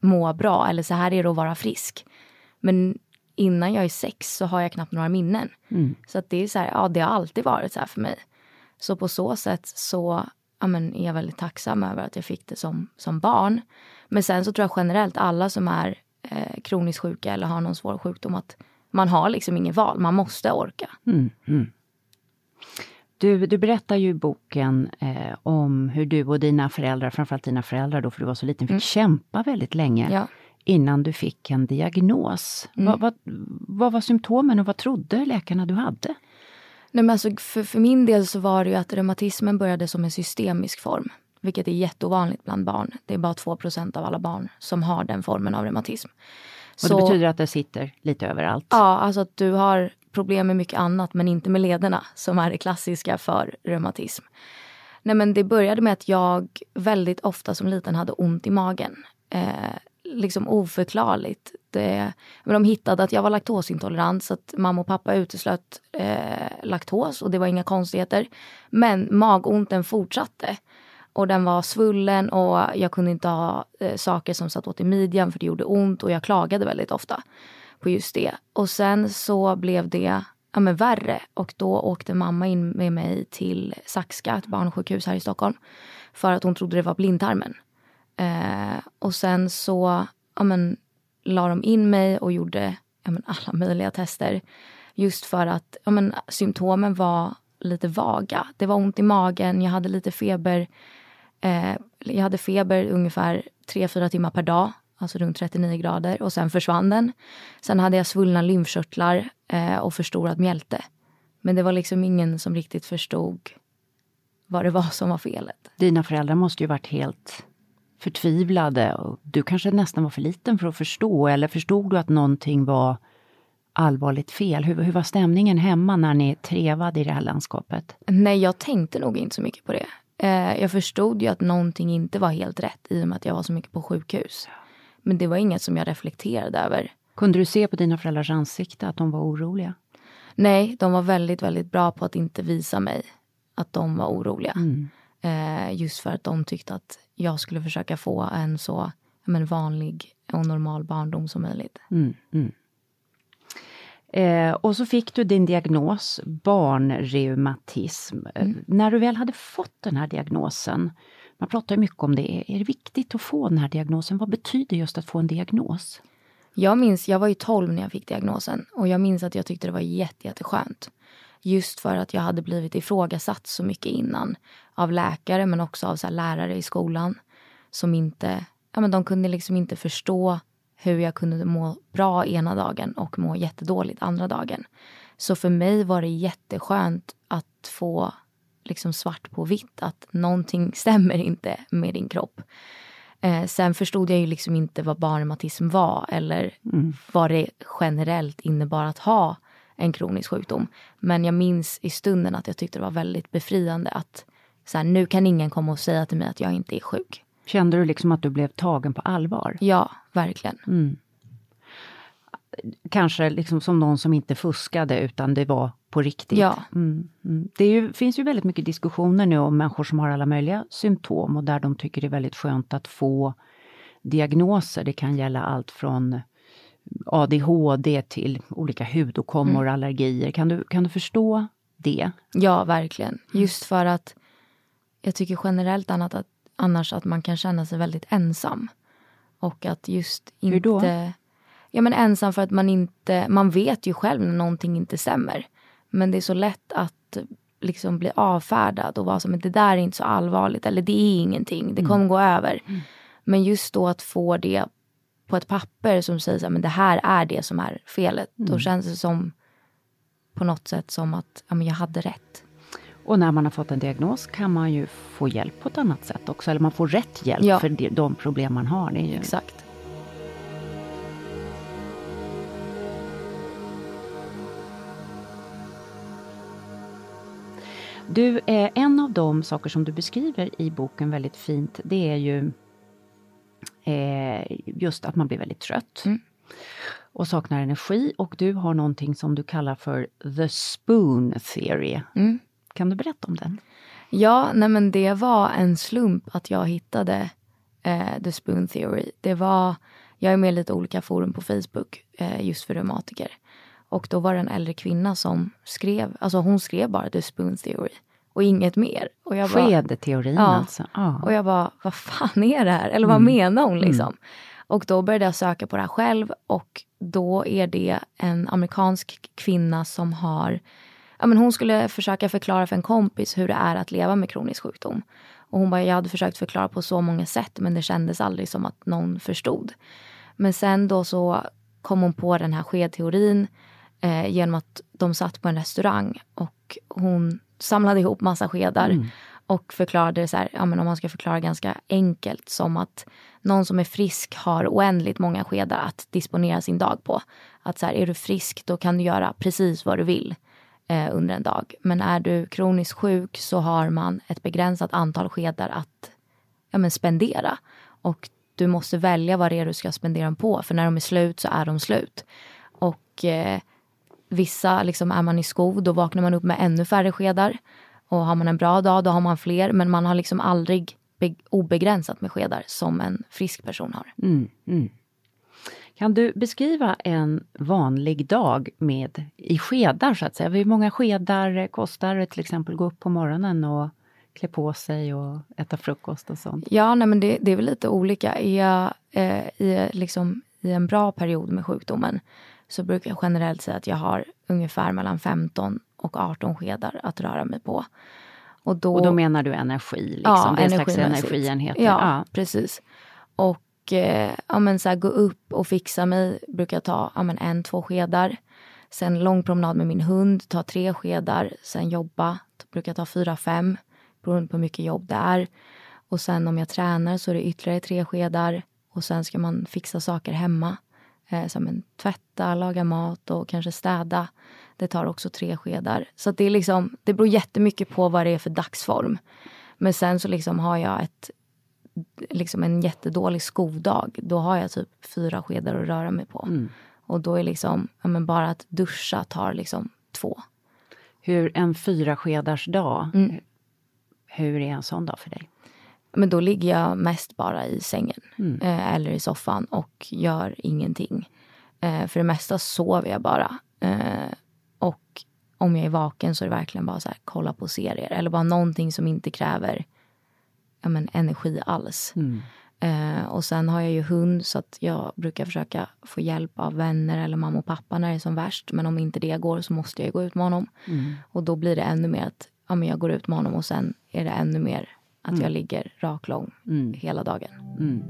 må bra eller så här är det att vara frisk. Men innan jag är sex så har jag knappt några minnen.
Mm.
Så att det är så här, ja det har alltid varit så här för mig. Så på så sätt så ja, men, är jag väldigt tacksam över att jag fick det som, som barn. Men sen så tror jag generellt alla som är eh, kroniskt sjuka eller har någon svår sjukdom att man har liksom inget val, man måste orka.
Mm, mm. Du, du berättar ju i boken eh, om hur du och dina föräldrar, framförallt dina föräldrar då, för du var så liten, fick kämpa väldigt länge
Ja.
innan du fick en diagnos.
Mm.
Vad, vad, vad var symptomen och vad trodde läkarna du hade?
Nej, men alltså, för, för min del så var det ju att reumatismen började som en systemisk form. Vilket är jätteovanligt bland barn. Det är bara 2% av alla barn som har den formen av reumatism.
Och det betyder att det sitter lite överallt?
Ja, alltså att du har problem med mycket annat men inte med lederna som är det klassiska för reumatism. Nej men det började med att jag väldigt ofta som liten hade ont i magen. Eh, liksom oförklarligt. Det, men de hittade att jag var laktosintolerant så att mamma och pappa uteslöt eh, laktos och det var inga konstigheter. Men magonten fortsatte. Och den var svullen och jag kunde inte ha eh, saker som satt åt i midjan för det gjorde ont och jag klagade väldigt ofta på just det. Och sen så blev det ja, men värre och då åkte mamma in med mig till Saxka, ett barnsjukhus här i Stockholm. För att hon trodde det var blindtarmen. Eh, och sen så ja, men, la de in mig och gjorde ja, men, alla möjliga tester. Just för att ja, men, symptomen var lite vaga. Det var ont i magen, jag hade lite feber. Eh, jag hade feber ungefär 3-4 timmar per dag, alltså runt 39 grader och sen försvann den. Sen hade jag svullna lymfkörtlar eh, och förstorad mjälte. Men det var liksom ingen som riktigt förstod vad det var som var felet.
Dina föräldrar måste ju varit helt förtvivlade och du kanske nästan var för liten för att förstå eller förstod du att någonting var allvarligt fel? Hur, hur var stämningen hemma när ni trevade i det här landskapet?
Nej, jag tänkte nog inte så mycket på det. Eh, jag förstod ju att någonting inte var helt rätt i och med att jag var så mycket på sjukhus. Men det var inget som jag reflekterade över.
Kunde du se på dina föräldrars ansikte att de var oroliga?
Nej, de var väldigt, väldigt bra på att inte visa mig att de var oroliga.
Mm.
Eh, just för att de tyckte att jag skulle försöka få en så men, vanlig och normal barndom som möjligt.
Mm, mm. Eh, och så fick du din diagnos, barnreumatism. Eh, När du väl hade fått den här diagnosen, man pratar ju mycket om det, är, det viktigt att få den här diagnosen? Vad betyder just att få en diagnos?
Jag minns, jag var ju 12 när jag fick diagnosen och jag minns att jag tyckte det var jätte, jätteskönt. Just för att jag hade blivit ifrågasatt så mycket innan. Av läkare men också av så lärare i skolan. Som inte, ja men de kunde liksom inte förstå hur jag kunde må bra ena dagen och må jättedåligt andra dagen. Så för mig var det jätteskönt att få liksom svart på vitt att någonting [LAUGHS] stämmer inte med din kropp. Eh, sen förstod jag ju liksom inte vad barnreumatism var eller vad det generellt innebar att ha en kronisk sjukdom. Men jag minns i stunden att jag tyckte det var väldigt befriande att så här, nu kan ingen komma och säga till mig att jag inte är sjuk.
Kände du liksom att du blev tagen på allvar?
Ja, verkligen.
Mm. Kanske liksom som någon som inte fuskade utan det var på riktigt.
Ja.
Mm, mm. Det ju, finns ju väldigt mycket diskussioner nu om människor som har alla möjliga symptom och där de tycker det är väldigt skönt att få diagnoser. Det kan gälla allt från ADHD till olika hudåkommor och allergier. Kan du, kan du förstå det?
Ja, verkligen. Just för att jag tycker generellt annat att, annars att man kan känna sig väldigt ensam. Och att just inte...
Hur då?
Ja men ensam för att man inte, man vet ju själv när någonting inte stämmer. Men det är så lätt att liksom bli avfärdad och vara som att det där är inte så allvarligt eller det är ingenting, det kommer gå över. Men just då att få det på ett papper som säger att det här är det som är felet. Då känns det som på något sätt som att ja, men jag hade rätt.
Och när man har fått en diagnos kan man ju få hjälp på ett annat sätt också, eller man får rätt hjälp
Ja.
för de- problem man har. Ju...
Exakt.
Du, eh, en av de saker som du beskriver i boken väldigt fint, det är ju eh, just att man blir väldigt trött.
Mm.
Och saknar energi och du har någonting som du kallar för the spoon theory.
Mm.
Kan du berätta om den?
Ja, nej men det var en slump att jag hittade eh, The Spoon Theory. Det var, jag är med i lite olika forum på Facebook eh, just för reumatiker. Och då var det en äldre kvinna som skrev, alltså hon skrev bara the spoon theory och inget mer. Och jag bara,
Skedteorin
ja.
alltså? Ja.
Och jag bara, vad fan är det här? Eller vad
Mm.
menar hon liksom?
Mm.
Och då började jag söka på det här själv och då är det en amerikansk kvinna som har Ja, men hon skulle försöka förklara för en kompis hur det är att leva med kronisk sjukdom. Och hon bara, jag hade försökt förklara på så många sätt men det kändes aldrig som att någon förstod. Men sen då så kom hon på den här skedteorin eh, genom att de satt på en restaurang och hon samlade ihop massa skedar
Mm.
och förklarade det så här, ja, men om man ska förklara ganska enkelt som att någon som är frisk har oändligt många skedar att disponera sin dag på. Att så här, är du frisk då kan du göra precis vad du vill eh, under en dag. Men är du kroniskt sjuk så har man ett begränsat antal skedar att ja, men spendera. Och du måste välja vad det är du ska spendera dem på. För när de är slut så är de slut. Och eh, vissa, liksom är man i skov, då vaknar man upp med ännu färre skedar. Och har man en bra dag, då har man fler. Men man har liksom aldrig obegränsat med skedar som en frisk person har.
Mm, mm. Kan du beskriva en vanlig dag med i skedar så att säga? Hur många skedar kostar det till exempel att gå upp på morgonen och klä på sig och äta frukost och sånt?
Ja, nej, men det, det är väl lite olika. Är jag eh, i, liksom, i en bra period med sjukdomen så brukar jag generellt säga att jag har ungefär mellan 15 och 18 skedar att röra mig på. Och då,
Och då menar du energi, liksom? det är en slags energienheter?
Ja, precis. Och eh, ja, men så här, gå upp och fixa mig brukar ta ja, men en, två skedar. Sen lång promenad med min hund, ta tre skedar. Sen jobba, brukar ta fyra, fem. Beroende på hur mycket jobb det är. Och sen om jag tränar så är det ytterligare tre skedar. Och sen ska man fixa saker hemma. Eh, som en tvätta, laga mat och kanske städa. Det tar också tre skedar. Så att det, är liksom, det beror jättemycket på vad det är för dagsform. Men sen så liksom har jag ett, liksom en jättedålig skovdag. Då har jag typ fyra skedar att röra mig på.
Mm.
Och då är liksom, ja, men bara att duscha tar liksom två.
Hur en fyra skedars dag,
Mm.
hur är en sån dag för dig?
Men då ligger jag mest bara i sängen
Mm.
eh, eller i soffan och gör ingenting. Eh, för det mesta sover jag bara. Eh, och om jag är vaken så är det verkligen bara så här, kolla på serier eller bara någonting som inte kräver ja, men, energi alls.
Mm.
Eh, och sen har jag ju hund så att jag brukar försöka få hjälp av vänner eller mamma och pappa när det är som värst. Men om inte det går så måste jag gå ut med honom.
Mm.
Och då blir det ännu mer att ja, men jag går ut med honom och sen är det ännu mer att
Mm.
jag ligger raklång
Mm.
hela dagen.
Mm.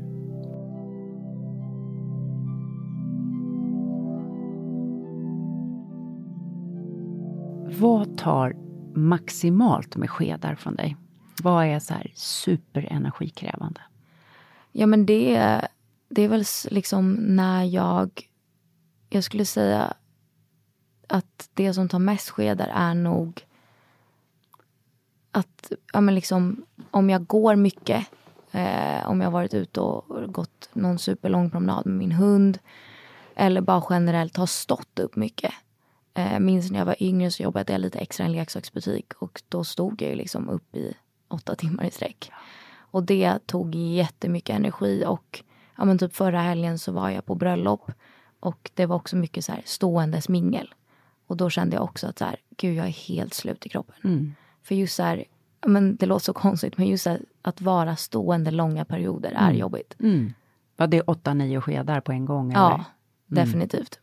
Vad tar maximalt med skedar från dig? Vad är så här superenergikrävande?
Ja men det, är- det är väl liksom när jag... Jag skulle säga att det som tar mest skedar är nog att ja, men liksom, om jag går mycket, eh, om jag varit ute och gått någon superlång promenad med min hund eller bara generellt har stått upp mycket. Eh, minns när jag var yngre så jobbade jag lite extra i en leksaksbutik och då stod jag ju liksom upp i åtta timmar i sträck. Och det tog jättemycket energi och ja, men typ förra helgen så var jag på bröllop och det var också mycket så här ståendes mingel. Och då kände jag också att så här, gud jag är helt slut i kroppen.
Mm.
För just så här, ja, men det låter så konstigt men just så här, att vara stående långa perioder är
Mm.
jobbigt.
Mm. Var det åtta, nio skedar på en gång?
Ja,
eller?
definitivt.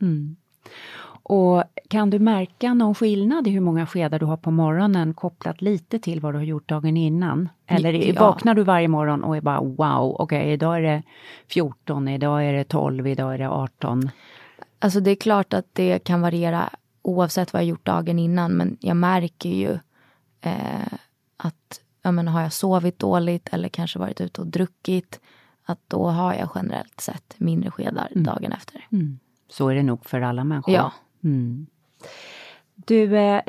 Mm. Och kan du märka någon skillnad i hur många skedar du har på morgonen kopplat lite till vad du har gjort dagen innan? Eller
Ja.
vaknar du varje morgon och är bara wow, okej idag är det 14, idag är det 12, idag är det 18.
Alltså det är klart att det kan variera oavsett vad jag gjort dagen innan men jag märker ju eh, att ja, men har jag sovit dåligt eller kanske varit ute och druckit att då har jag generellt sett mindre skedar dagen efter.
Mm. Så är det nog för alla människor.
Ja.
Mm. Du, eh,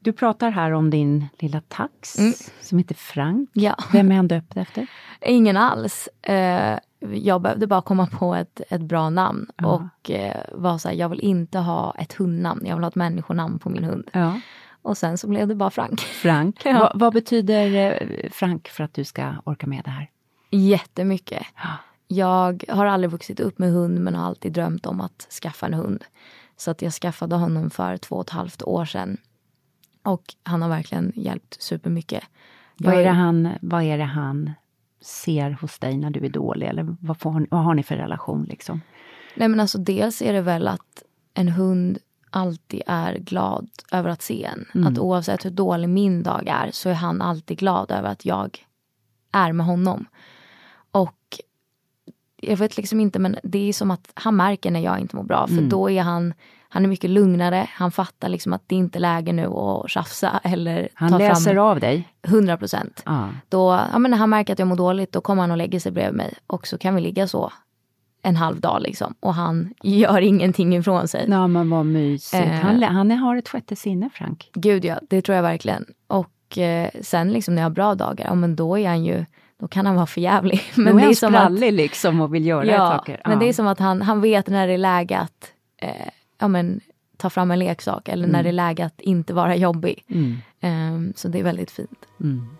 du pratar här om din lilla tax
Mm.
som heter Frank.
Ja.
Vem är han döpt efter?
Ingen alls. Eh, jag behövde bara komma på ett, ett bra namn
Ja.
och eh, var så här, jag vill inte ha ett hundnamn, jag vill ha ett människonamn på min hund.
Ja.
Och sen så blev det bara Frank.
Frank. [LAUGHS]
Ja.
Va, vad betyder Frank för att du ska orka med det här?
Jättemycket. Jag har aldrig vuxit upp med hund men har alltid drömt om att skaffa en hund. Så att jag skaffade honom för två och ett halvt år sedan. Och han har verkligen hjälpt supermycket.
Vad är, det han, vad är det han ser hos dig när du är dålig? Eller vad, får, vad har ni för relation? Liksom?
Nej men alltså dels är det väl att en hund alltid är glad över att se en. Mm. Att oavsett hur dålig min dag är så är han alltid glad över att jag är med honom. Och jag vet liksom inte men det är som att han märker när jag inte mår bra för mm. då är han han är mycket lugnare, han fattar liksom att det inte är läge nu att tjafsa eller
Han ta läser
fram
av dig?
100 procent.
Ah.
ja, när han märker att jag mår dåligt då kommer han och lägger sig bredvid mig och så kan vi ligga så en halv dag liksom och han [LAUGHS] gör ingenting ifrån sig.
Ja men vad mysigt. Eh, han, han har ett sjätte sinne Frank.
Gud ja, det tror jag verkligen. Och eh, sen liksom när jag har bra dagar, ja men då är han ju då kan han vara för jävlig. [LAUGHS]
Men då är han sprallig liksom och vill göra
ja,
saker.
Ja, men det är som att han, han vet när det är läge att eh, ja, men, ta fram en leksak eller mm. när det är läge att inte vara jobbig. Mm. Um, så det är väldigt fint.
Mm.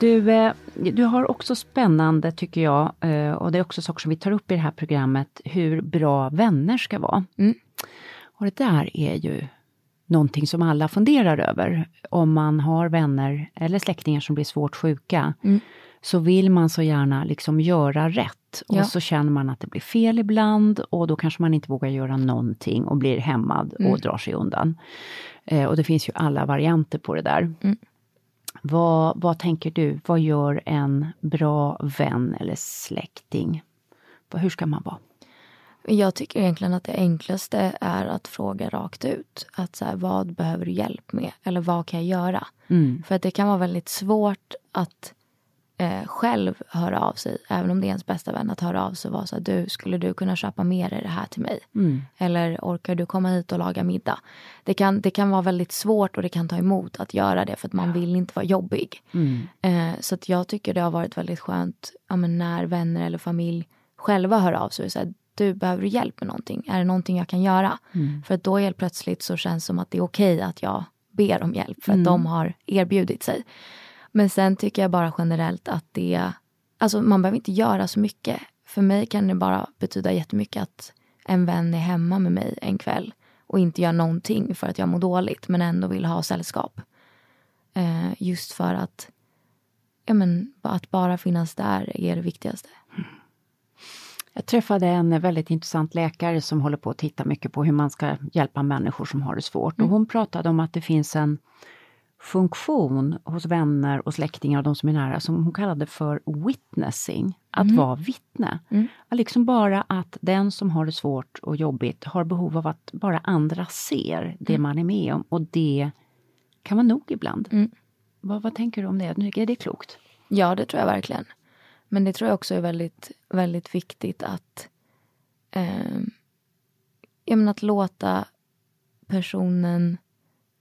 Du, eh, du har också spännande, tycker jag, eh, och det är också saker som vi tar upp i det här programmet, hur bra vänner ska vara.
Mm.
Och det där är ju någonting som alla funderar över. Om man har vänner eller släktingar som blir svårt sjuka,
mm.
så vill man så gärna liksom göra rätt. Och
ja.
så känner man att det blir fel ibland och då kanske man inte vågar göra någonting och blir hämmad mm. och drar sig undan. Eh, och det finns ju alla varianter på det där.
Mm.
Vad, vad tänker du? Vad gör en bra vän eller släkting? Hur ska man vara?
Jag tycker egentligen att det enklaste är att fråga rakt ut. Att så här, vad behöver du hjälp med? Eller vad kan jag göra?
Mm.
För att det kan vara väldigt svårt att eh, själv höra av sig. Även om det är ens bästa vän. Att höra av sig och vara så här, du, skulle du kunna köpa med dig det här till mig?
Mm.
Eller orkar du komma hit och laga middag? Det kan, det kan vara väldigt svårt och det kan ta emot att göra det. För att man vill inte vara jobbig.
Mm.
Eh, så att jag tycker det har varit väldigt skönt ja, men när vänner eller familj själva hör av sig. Så här, du behöver hjälp med någonting? Är det någonting jag kan göra?
Mm.
För att då helt plötsligt så känns det som att det är okej att jag ber om hjälp för att
Mm.
de har erbjudit sig. Men sen tycker jag bara generellt att det, alltså man behöver inte göra så mycket. För mig kan det bara betyda jättemycket att en vän är hemma med mig en kväll och inte gör någonting för att jag mår dåligt men ändå vill ha sällskap. Eh, just för att, ja men, att bara finnas där är det viktigaste.
Jag träffade en väldigt intressant läkare som håller på att titta mycket på hur man ska hjälpa människor som har det svårt.
Mm.
Och hon pratade om att det finns en funktion hos vänner och släktingar och de som är nära som hon kallade för witnessing, att
Mm.
vara vittne.
Mm.
Liksom bara att den som har det svårt och jobbigt har behov av att bara andra ser det
Mm.
man är med om och det kan vara nog ibland.
Mm.
Vad, vad tänker du om det? Är det klokt?
Ja, det tror jag verkligen. Men det tror jag också är väldigt, väldigt viktigt att, eh, jag menar att låta personen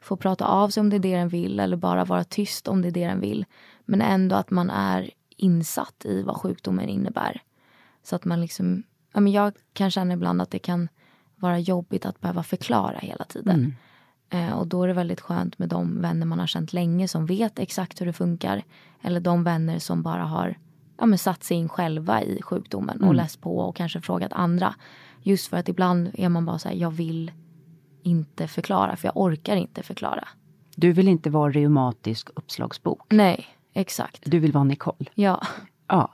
få prata av sig om det är det den vill eller bara vara tyst om det är det den vill. Men ändå att man är insatt i vad sjukdomen innebär. Så att man liksom, ja, men jag kan känna ibland att det kan vara jobbigt att behöva förklara hela tiden.
Mm.
Eh, och då är det väldigt skönt med de vänner man har känt länge som vet exakt hur det funkar. Eller de vänner som bara har ja, men satt sig in själva i sjukdomen och
Mm.
läst på och kanske frågat andra. Just för att ibland är man bara så här, jag vill inte förklara för jag orkar inte förklara.
Du vill inte vara reumatisk uppslagsbok.
Nej, exakt.
Du vill vara Nicole.
Ja.
Ja.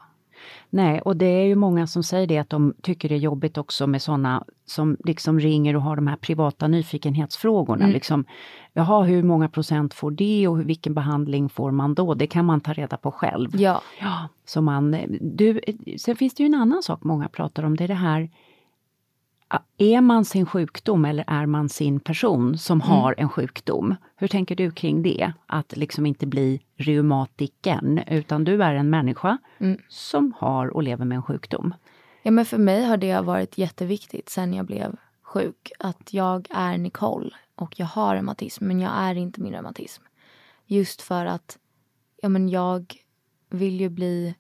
Nej, och det är ju många som säger det att de tycker det är jobbigt också med sådana som liksom ringer och har de här privata nyfikenhetsfrågorna.
Mm.
Liksom, Jaha, hur många procent får det och vilken behandling får man då? Det kan man ta reda på själv.
Ja.
Ja, så man, du, sen finns det ju en annan sak många pratar om, det är det här är man sin sjukdom eller är man sin person som
Mm.
har en sjukdom? Hur tänker du kring det? Att liksom inte bli reumatiken, utan du är en människa
Mm.
som har och lever med en sjukdom.
Ja men för mig har det varit jätteviktigt sen jag blev sjuk. Att jag är Nicole och jag har reumatism men jag är inte min reumatism. Just för att ja, men jag vill ju bli...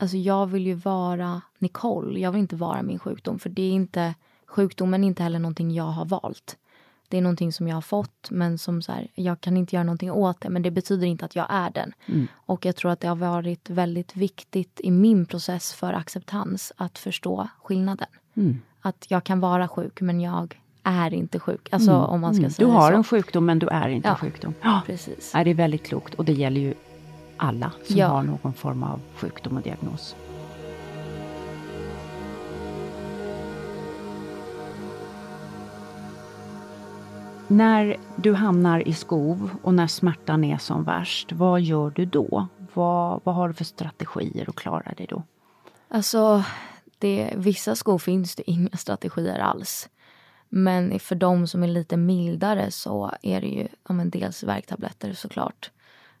Alltså jag vill ju vara Nicole. Jag vill inte vara min sjukdom för det är inte... Sjukdomen är inte heller någonting jag har valt. det är någonting som jag har fått men som så här, jag kan inte göra någonting åt det men det betyder inte att jag är den.
Mm.
Och jag tror att det har varit väldigt viktigt i min process för acceptans att förstå skillnaden.
Mm.
Att jag kan vara sjuk men jag är inte sjuk. Alltså
Mm,
om man ska
mm.
säga
Du har
så.
en sjukdom men du är inte
Ja,
en sjukdom. Ja,
precis.
Nej, det är väldigt klokt och det gäller ju alla som
Ja.
har någon form av sjukdom och diagnos. När du hamnar i skov och när smärtan är som värst, vad gör du då? Vad, vad har du för strategier att klara dig då?
Alltså, det, vissa skor finns det inga strategier alls. Men för de som är lite mildare så är det ju ja, men dels värktabletter såklart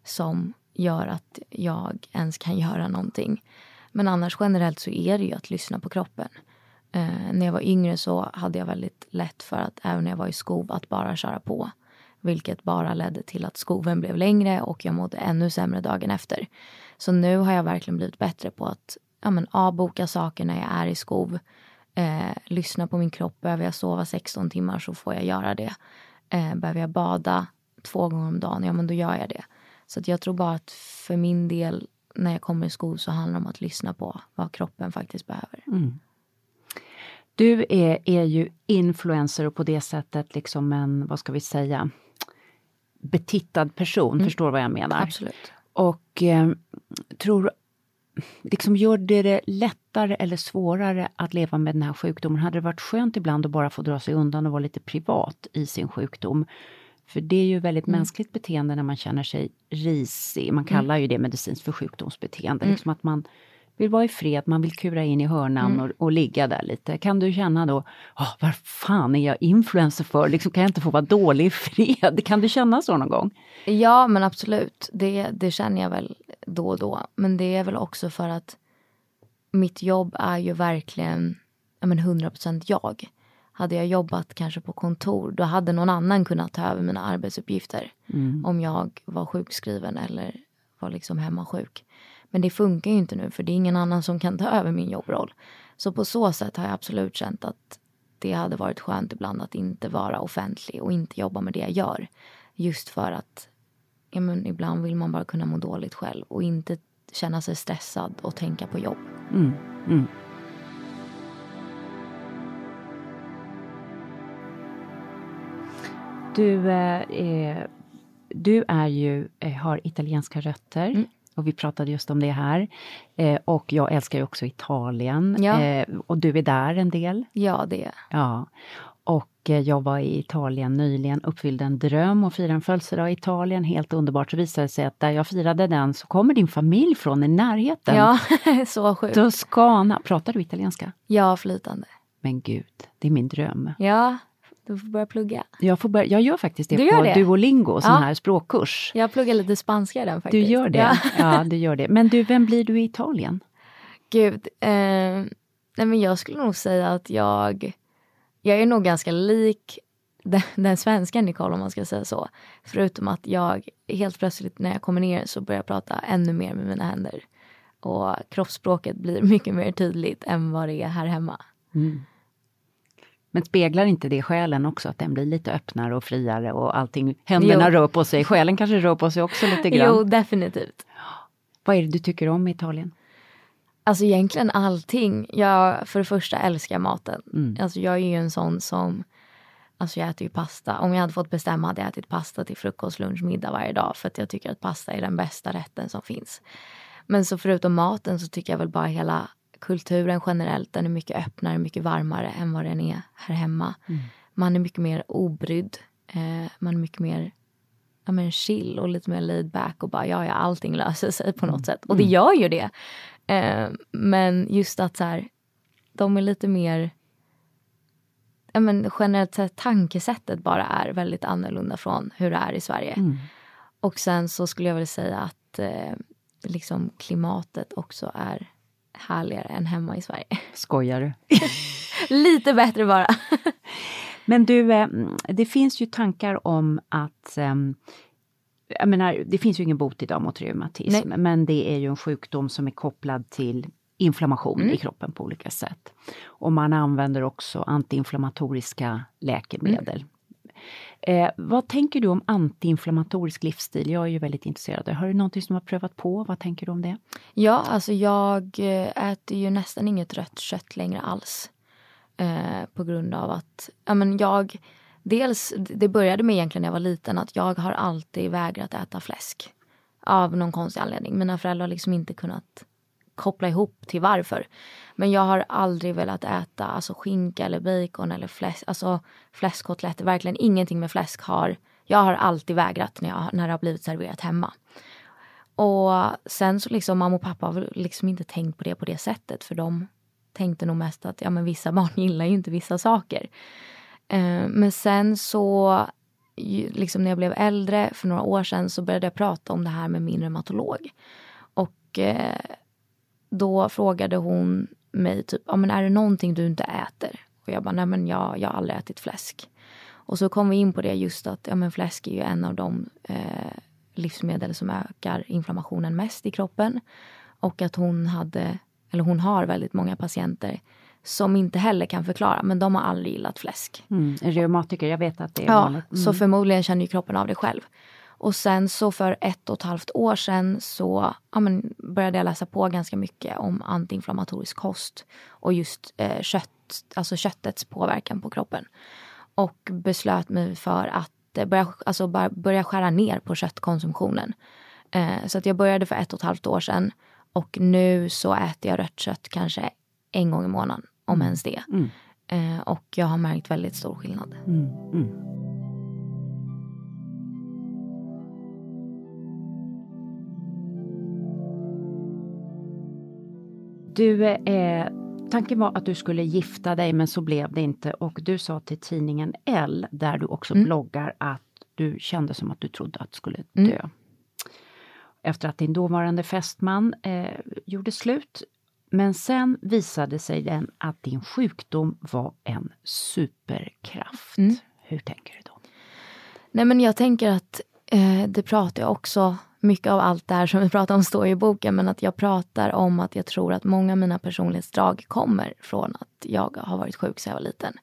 som gör att jag ens kan göra någonting. Men annars generellt så är det ju att lyssna på kroppen. Eh, när jag var yngre så hade jag väldigt lätt för att även när jag var i skov att bara köra på. Vilket bara ledde till att skoven blev längre och jag mådde ännu sämre dagen efter. Så nu har jag verkligen blivit bättre på att ja, men, avboka saker när jag är i skov. Eh, lyssna på min kropp. Behöver jag sova 16 timmar så får jag göra det. Eh, behöver jag bada två gånger om dagen, ja men då gör jag det. Så jag tror bara att för min del när jag kommer i skov så handlar det om att lyssna på vad kroppen faktiskt behöver.
Mm. Du är, är ju influencer och på det sättet liksom en, vad ska vi säga, betittad person, förstår vad jag menar?
Absolut.
Och eh, tror, liksom gör det det lättare eller svårare att leva med den här sjukdomen? Hade det varit skönt ibland att bara få dra sig undan och vara lite privat i sin sjukdom? För det är ju väldigt
Mm.
mänskligt beteende när man känner sig risig. Man kallar ju det medicinskt för sjukdomsbeteende.
Mm.
Liksom att man vill vara i fred, man vill kura in i hörnan
Mm.
och, och ligga där lite. Kan du känna då, oh, vad fan är jag influencer för? Liksom, kan jag inte få vara dålig i fred? [LAUGHS] Kan du känna så någon gång?
Ja men absolut, det, det känner jag väl då och då. Men det är väl också för att mitt jobb är ju verkligen ja, men 100% jag. Hade jag jobbat kanske på kontor då hade någon annan kunnat ta över mina arbetsuppgifter.
Mm.
Om jag var sjukskriven eller var liksom hemmasjuk. Men det funkar ju inte nu för det är ingen annan som kan ta över min jobbroll. Så på så sätt har jag absolut känt att det hade varit skönt ibland att inte vara offentlig och inte jobba med det jag gör. Just för att ja, men ibland vill man bara kunna må dåligt själv och inte känna sig stressad och tänka på jobb.
Mm. Mm. Du, eh, eh, du är ju, eh, har italienska rötter.
Mm.
Och vi pratade just om det här. Eh, och jag älskar ju också Italien.
Ja.
Eh, och du är där en del.
Ja, det.
Ja. Och eh, jag var i Italien nyligen, uppfyllde en dröm och firade en födelsedag i Italien. Helt underbart. Så visade det sig att där jag firade den så kommer din familj från i närheten.
Ja, [LAUGHS] så sjukt.
Toscana. Pratar du italienska?
Ja, flytande.
Men gud, det är min dröm.
Ja, du får börja plugga.
Jag, får börja, jag gör faktiskt det
Du
på
det?
Duolingo, sån
Ja.
här språkkurs.
Jag pluggar lite spanska i den
Du
faktiskt.
gör det?
Ja.
Ja. du gör det. Men du, vem blir du i Italien?
Gud, eh, nej men jag skulle nog säga att jag, jag är nog ganska lik den, den svenska Nicole om man ska säga så. Förutom att jag helt plötsligt när jag kommer ner så börjar jag prata ännu mer med mina händer. Och kroppsspråket blir [LAUGHS] mycket mer tydligt än vad det är här hemma.
Mm. Men speglar inte det själen också, att den blir lite öppnare och friare och allting, händerna
Jo.
rör på sig, själen kanske rör på sig också lite grann?
Jo, definitivt.
Vad är det du tycker om i Italien?
Alltså egentligen allting. Jag för det första älskar maten.
Mm.
Alltså jag är ju en sån som, alltså jag äter ju pasta. Om jag hade fått bestämma hade jag ätit pasta till frukost, lunch, middag varje dag. För att jag tycker att pasta är den bästa rätten som finns. Men så förutom maten så tycker jag väl bara hela kulturen generellt, den är mycket öppnare, mycket varmare än vad den är här hemma. Man är mycket mer obrydd. Eh, man är mycket mer ja, men chill och lite mer laid back och bara ja, ja, allting löser sig på något sätt. Och det gör ju det. Eh, men just att så här, de är lite mer ja, men generellt sett tankesättet bara är väldigt annorlunda från hur det är i Sverige.
Mm.
Och sen så skulle jag väl säga att eh, liksom klimatet också är härligare än hemma i Sverige. [LAUGHS]
Skojar du?
Lite bättre bara. [LAUGHS]
Men du, eh, det finns ju tankar om att ehm, jag menar, det finns ju ingen bot idag mot reumatism, men det är ju en sjukdom som är kopplad till inflammation
Mm.
i kroppen på olika sätt. Och man använder också antiinflammatoriska läkemedel. Eh, vad tänker du om antiinflammatorisk livsstil? Jag är ju väldigt intresserad. Har du någonting som du har prövat på? Vad tänker du om det?
Ja, alltså jag eh, äter ju nästan inget rött kött längre alls. Eh, på grund av att ja, men jag... Dels, det började med egentligen när jag var liten att jag har alltid vägrat äta fläsk. Av någon konstig anledning. Mina föräldrar har liksom inte kunnat koppla ihop till varför. Men jag har aldrig velat äta alltså skinka eller bacon eller fläsk, alltså fläskkotletter. Verkligen ingenting med fläsk har... Jag har alltid vägrat när, jag, när det har blivit serverat hemma. Och sen så liksom mamma och pappa har liksom inte tänkt på det på det sättet för de tänkte nog mest att ja men vissa [LAUGHS] barn gillar ju inte vissa saker. Eh, men sen så liksom när jag blev äldre för några år sedan så började jag prata om det här med min reumatolog. Och eh, då frågade hon mig typ, ja men är det någonting du inte äter? Och jag bara, nej men jag, jag har aldrig ätit fläsk. Och så kom vi in på det just att ja, men fläsk är ju en av de eh, livsmedel som ökar inflammationen mest i kroppen. Och att hon hade, eller hon har väldigt många patienter som inte heller kan förklara, men de har aldrig gillat fläsk.
Mm, reumatiker, jag vet att det är
ja,
vanligt.
Mm. Så förmodligen känner ju kroppen av det själv. Och sen så för ett och ett halvt år sedan så ja, men, började jag läsa på ganska mycket om antiinflammatorisk kost och just eh, kött, alltså köttets påverkan på kroppen. Och beslöt mig för att eh, börja, alltså, börja skära ner på köttkonsumtionen. Eh, så att jag började för ett och ett halvt år sedan och nu så äter jag rött kött kanske en gång i månaden, om mm. ens det. Mm. Eh, och jag har märkt väldigt stor skillnad. Mm. mm.
Du, eh, tanken var att du skulle gifta dig men så blev det inte och du sa till tidningen L, där du också mm. bloggar, att du kände som att du trodde att du skulle mm. dö. Mm. Efter att din dåvarande fästman eh, gjorde slut. Men sen visade sig den att din sjukdom var en superkraft. Mm. Hur tänker du då?
Nej men jag tänker att eh, det pratar jag också mycket av allt det här som vi pratar om står i boken men att jag pratar om att jag tror att många av mina personlighetsdrag kommer från att jag har varit sjuk sedan jag var liten.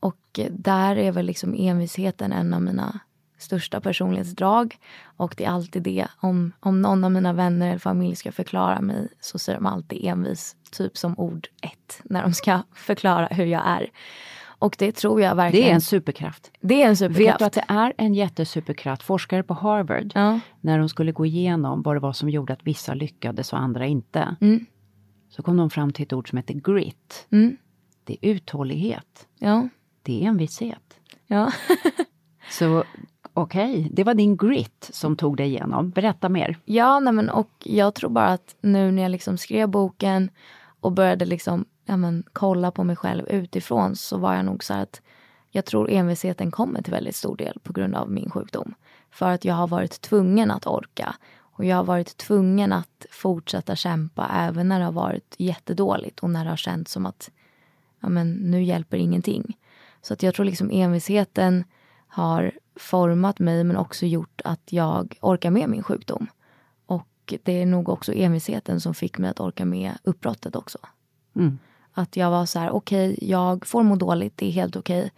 Och eh, där är väl liksom envisheten en av mina största personlighetsdrag. Och det är alltid det, om, om någon av mina vänner eller familj ska förklara mig så säger de alltid envis, typ som ord ett, när de ska [LAUGHS] förklara hur jag är. Och det tror jag verkligen.
Det är en superkraft.
Det är en superkraft.
Vet du att det är en jättesuperkraft? Forskare på Harvard, ja. när de skulle gå igenom vad det var som gjorde att vissa lyckades och andra inte. Mm. Så kom de fram till ett ord som heter grit. Mm. Det är uthållighet. Ja. Det är envishet. Ja. [LAUGHS] Så okej, okay. det var din grit som tog dig igenom. Berätta mer.
Ja, nej men, och jag tror bara att nu när jag liksom skrev boken och började liksom ja, men, kolla på mig själv utifrån så var jag nog så att jag tror envisheten kommer till väldigt stor del på grund av min sjukdom. För att jag har varit tvungen att orka. Och jag har varit tvungen att fortsätta kämpa även när det har varit jättedåligt och när det har känts som att ja, men, nu hjälper ingenting. Så att jag tror liksom envisheten har format mig men också gjort att jag orkar med min sjukdom. Och det är nog också envisheten som fick mig att orka med uppbrottet också. Mm. Att jag var så här, okej, okay, jag får må dåligt, det är helt okej. Okay.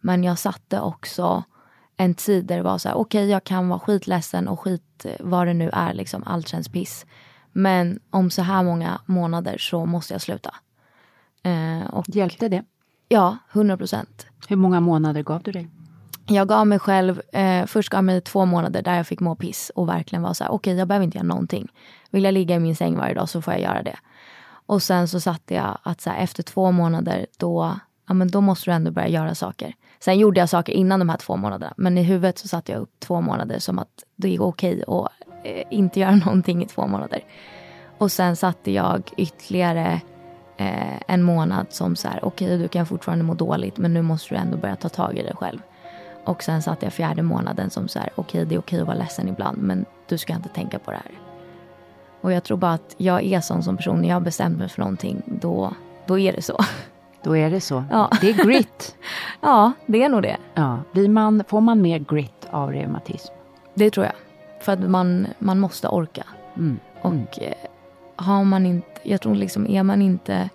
Men jag satte också en tid där det var så här, okej, okay, jag kan vara skitledsen och skit vad det nu är, liksom, allt känns piss. Men om så här många månader så måste jag sluta.
Eh, och, Hjälpte det?
Ja, 100 procent.
Hur många månader gav du dig?
Jag gav mig själv, eh, först gav mig två månader där jag fick må piss och verkligen var så här, okej okay, jag behöver inte göra någonting. Vill jag ligga i min säng varje dag så får jag göra det. Och sen så satte jag att så här, efter två månader då, ja, men då måste du ändå börja göra saker. Sen gjorde jag saker innan de här två månaderna. Men i huvudet så satte jag upp två månader som att det är okej att eh, inte göra [LAUGHS] någonting i två månader. Och sen satte jag ytterligare eh, en månad som så här, okej okay, du kan fortfarande må dåligt men nu måste du ändå börja ta tag i dig själv. Och sen satte jag fjärde månaden som så här, okej okay, det är okej att vara ledsen ibland men du ska inte tänka på det här. Och jag tror bara att jag är sån som person. När jag bestämt mig för någonting, då, då är det så. [LAUGHS]
Då är det så. Ja. Det är grit. [LAUGHS]
ja, det är nog det.
Ja. Blir man, får man mer grit av reumatism?
Det tror jag. För att man, man måste orka. Mm. Och mm. Eh, har man inte, jag tror liksom, är man inte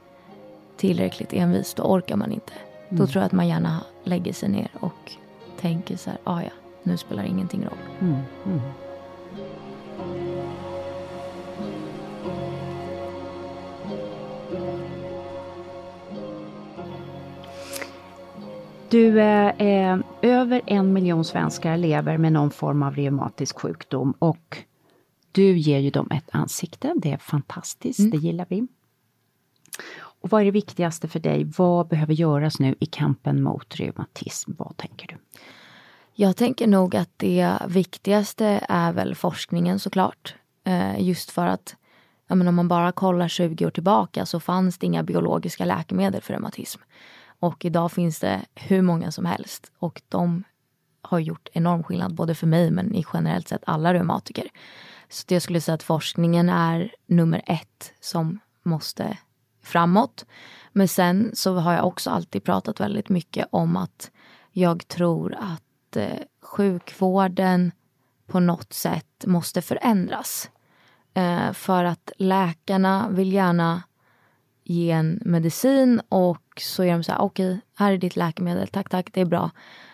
tillräckligt envis, då orkar man inte. Mm. Då tror jag att man gärna lägger sig ner och tänker så här, ah, ja, nu spelar ingenting roll.
Du, eh, över en miljon svenskar lever med någon form av reumatisk sjukdom och du ger ju dem ett ansikte. Det är fantastiskt, mm. det gillar vi. Och vad är det viktigaste för dig? Vad behöver göras nu i kampen mot reumatism? Vad tänker du?
Jag tänker nog att det viktigaste är väl forskningen såklart. Eh, just för att om man bara kollar 20 år tillbaka så fanns det inga biologiska läkemedel för reumatism. Och idag finns det hur många som helst och de har gjort enorm skillnad både för mig men i generellt sett alla reumatiker. Så jag skulle säga att forskningen är nummer ett som måste framåt. Men sen så har jag också alltid pratat väldigt mycket om att jag tror att eh, sjukvården på något sätt måste förändras. Eh, för att läkarna vill gärna ge en medicin och så är de så här, okej, okay, här är ditt läkemedel, tack, tack, det är bra.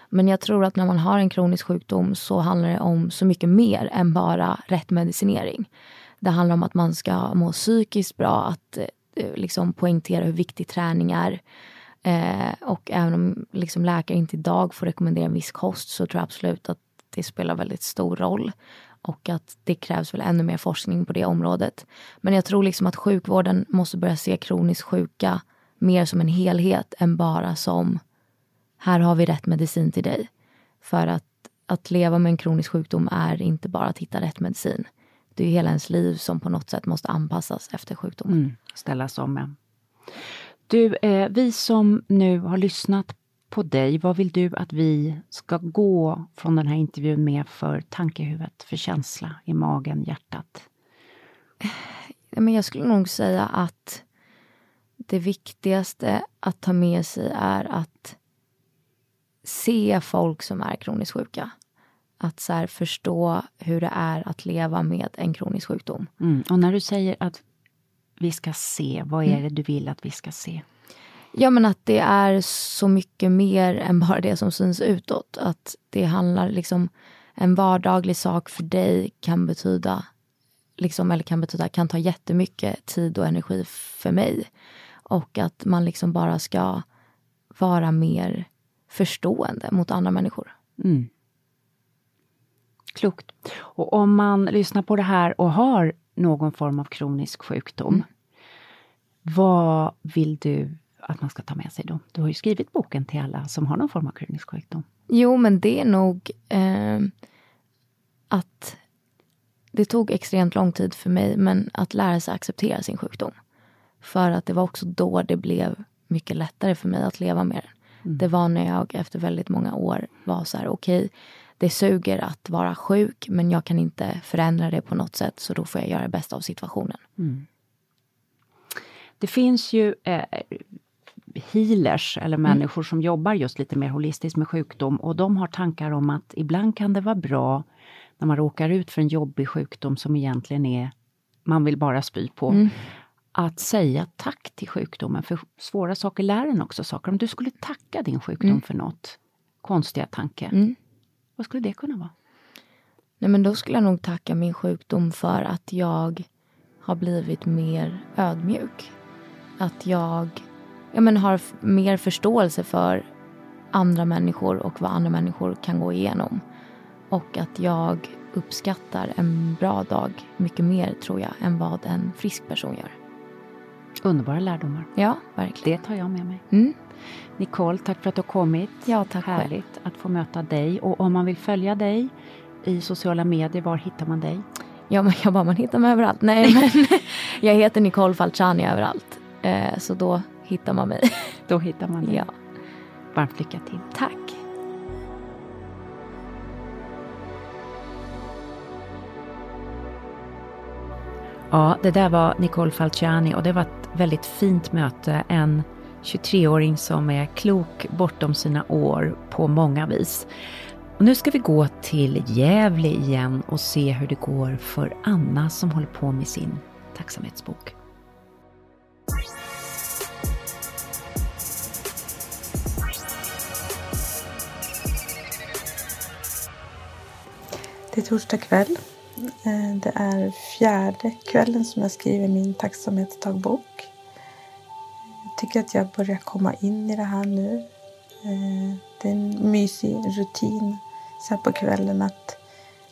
Men jag tror att när man har en kronisk sjukdom så handlar det om så mycket mer än bara rätt medicinering. Det handlar om att man ska må psykiskt bra, att eh, liksom poängtera hur viktig träning är. Eh, och även om liksom läkare inte idag får rekommendera en viss kost så tror jag absolut att det spelar väldigt stor roll. Och att det krävs väl ännu mer forskning på det området. Men jag tror liksom att sjukvården måste börja se kroniskt sjuka mer som en helhet än bara som här har vi rätt medicin till dig. För att, att leva med en kronisk sjukdom är inte bara att hitta rätt medicin. Det är hela ens liv som på något sätt måste anpassas efter sjukdomen. Mm,
ställas om, ja. Du, eh, vi som nu har lyssnat på dig, vad vill du att vi ska gå från den här intervjun med för tankehuvudet, för känsla i magen, hjärtat?
Men jag skulle nog säga att det viktigaste att ta med sig är att se folk som är kroniskt sjuka. Att så förstå hur det är att leva med en kronisk sjukdom.
Mm. Och när du säger att vi ska se, vad är mm. det du vill att vi ska se?
Ja men att det är så mycket mer än bara det som syns utåt. Att det handlar liksom, en vardaglig sak för dig kan betyda, liksom, eller kan betyda, kan ta jättemycket tid och energi för mig. Och att man liksom bara ska vara mer förstående mot andra människor. Mm.
Klokt. Och om man lyssnar på det här och har någon form av kronisk sjukdom, mm. vad vill du att man ska ta med sig då? Du har ju skrivit boken till alla som har någon form av kronisk sjukdom.
Jo, men det är nog eh, att det tog extremt lång tid för mig, men att lära sig acceptera sin sjukdom. För att det var också då det blev mycket lättare för mig att leva med den. Mm. Det var när jag efter väldigt många år var så här, okej, okay, det suger att vara sjuk, men jag kan inte förändra det på något sätt, så då får jag göra det bästa av situationen. Mm.
Det finns ju eh, healers eller mm. människor som jobbar just lite mer holistiskt med sjukdom och de har tankar om att ibland kan det vara bra när man råkar ut för en jobbig sjukdom som egentligen är man vill bara spy på. Mm. Att säga tack till sjukdomen, för svåra saker lär en också saker. Om du skulle tacka din sjukdom mm. för något, konstiga tanke, mm. vad skulle det kunna vara?
Nej men då skulle jag nog tacka min sjukdom för att jag har blivit mer ödmjuk. Att jag ja, men har mer förståelse för andra människor och vad andra människor kan gå igenom. Och att jag uppskattar en bra dag mycket mer, tror jag, än vad en frisk person gör.
Underbara lärdomar.
Ja, verkligen.
Det tar jag med mig. Mm. Nicole, tack för att du har kommit.
Ja, tack
Härligt själv. att få möta dig. Och om man vill följa dig i sociala medier, var hittar man dig?
Ja, men jag bara, man hittar mig överallt. Nej, men [LAUGHS] jag heter Nicole Falciani överallt. Eh, så då hittar man mig.
Då hittar man dig.
Ja.
Varmt lycka till.
Tack.
Ja, det där var Nicole Falciani och det var ett väldigt fint möte. En 23-åring som är klok bortom sina år på många vis. Och nu ska vi gå till Gävle igen och se hur det går för Anna som håller på med sin tacksamhetsbok.
Det är torsdag kväll. Eh, det är fjärde kvällen som jag skriver min tacksamhetsdagbok. Jag tycker att jag börjar komma in i det här nu. Eh, det är en mysig rutin så här på kvällen att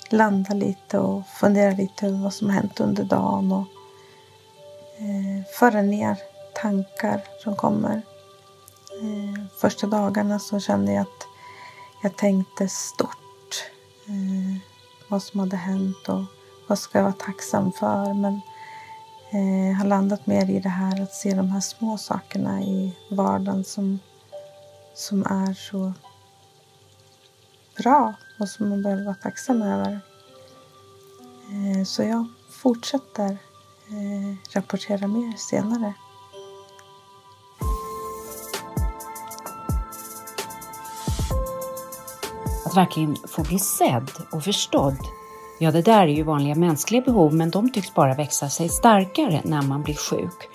landa lite och fundera lite över vad som har hänt under dagen och eh, föra ner tankar som kommer. Första dagarna så kände jag att jag tänkte stort vad som hade hänt och vad ska jag vara tacksam för. Men eh, har landat mer i det här att se de här små sakerna i vardagen som, som är så bra och som man behöver vara tacksam över. Eh, så jag fortsätter eh, rapportera mer senare.
Att verkligen få bli sedd och förstådd. Ja, det där är ju vanliga mänskliga behov, men de tycks bara växa sig starkare när man blir sjuk.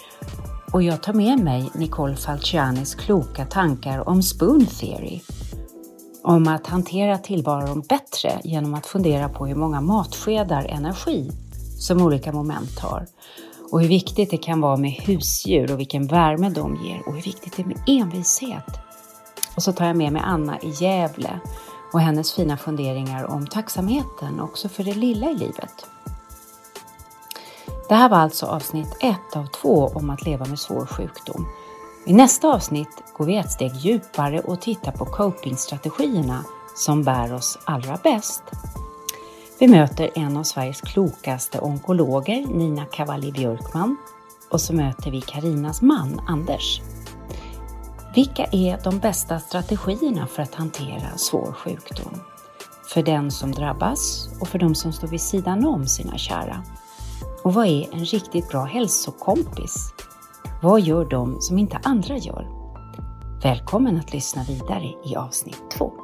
Och jag tar med mig Nicole Falcianis kloka tankar om spoon theory. Om att hantera tillvaron bättre genom att fundera på hur många matskedar energi som olika moment har. Och hur viktigt det kan vara med husdjur och vilken värme de ger och hur viktigt det är med envishet. Och så tar jag med mig Anna i Gävle och hennes fina funderingar om tacksamheten också för det lilla i livet. Det här var alltså avsnitt ett av två om att leva med svår sjukdom. I nästa avsnitt går vi ett steg djupare och tittar på copingstrategierna som bär oss allra bäst. Vi möter en av Sveriges klokaste onkologer, Nina Cavalli Björkman, och så möter vi Karinas man, Anders. Vilka är de bästa strategierna för att hantera svår sjukdom? För den som drabbas och för de som står vid sidan om sina kära. Och vad är en riktigt bra hälsokompis? Vad gör de som inte andra gör? Välkommen att lyssna vidare i avsnitt 2.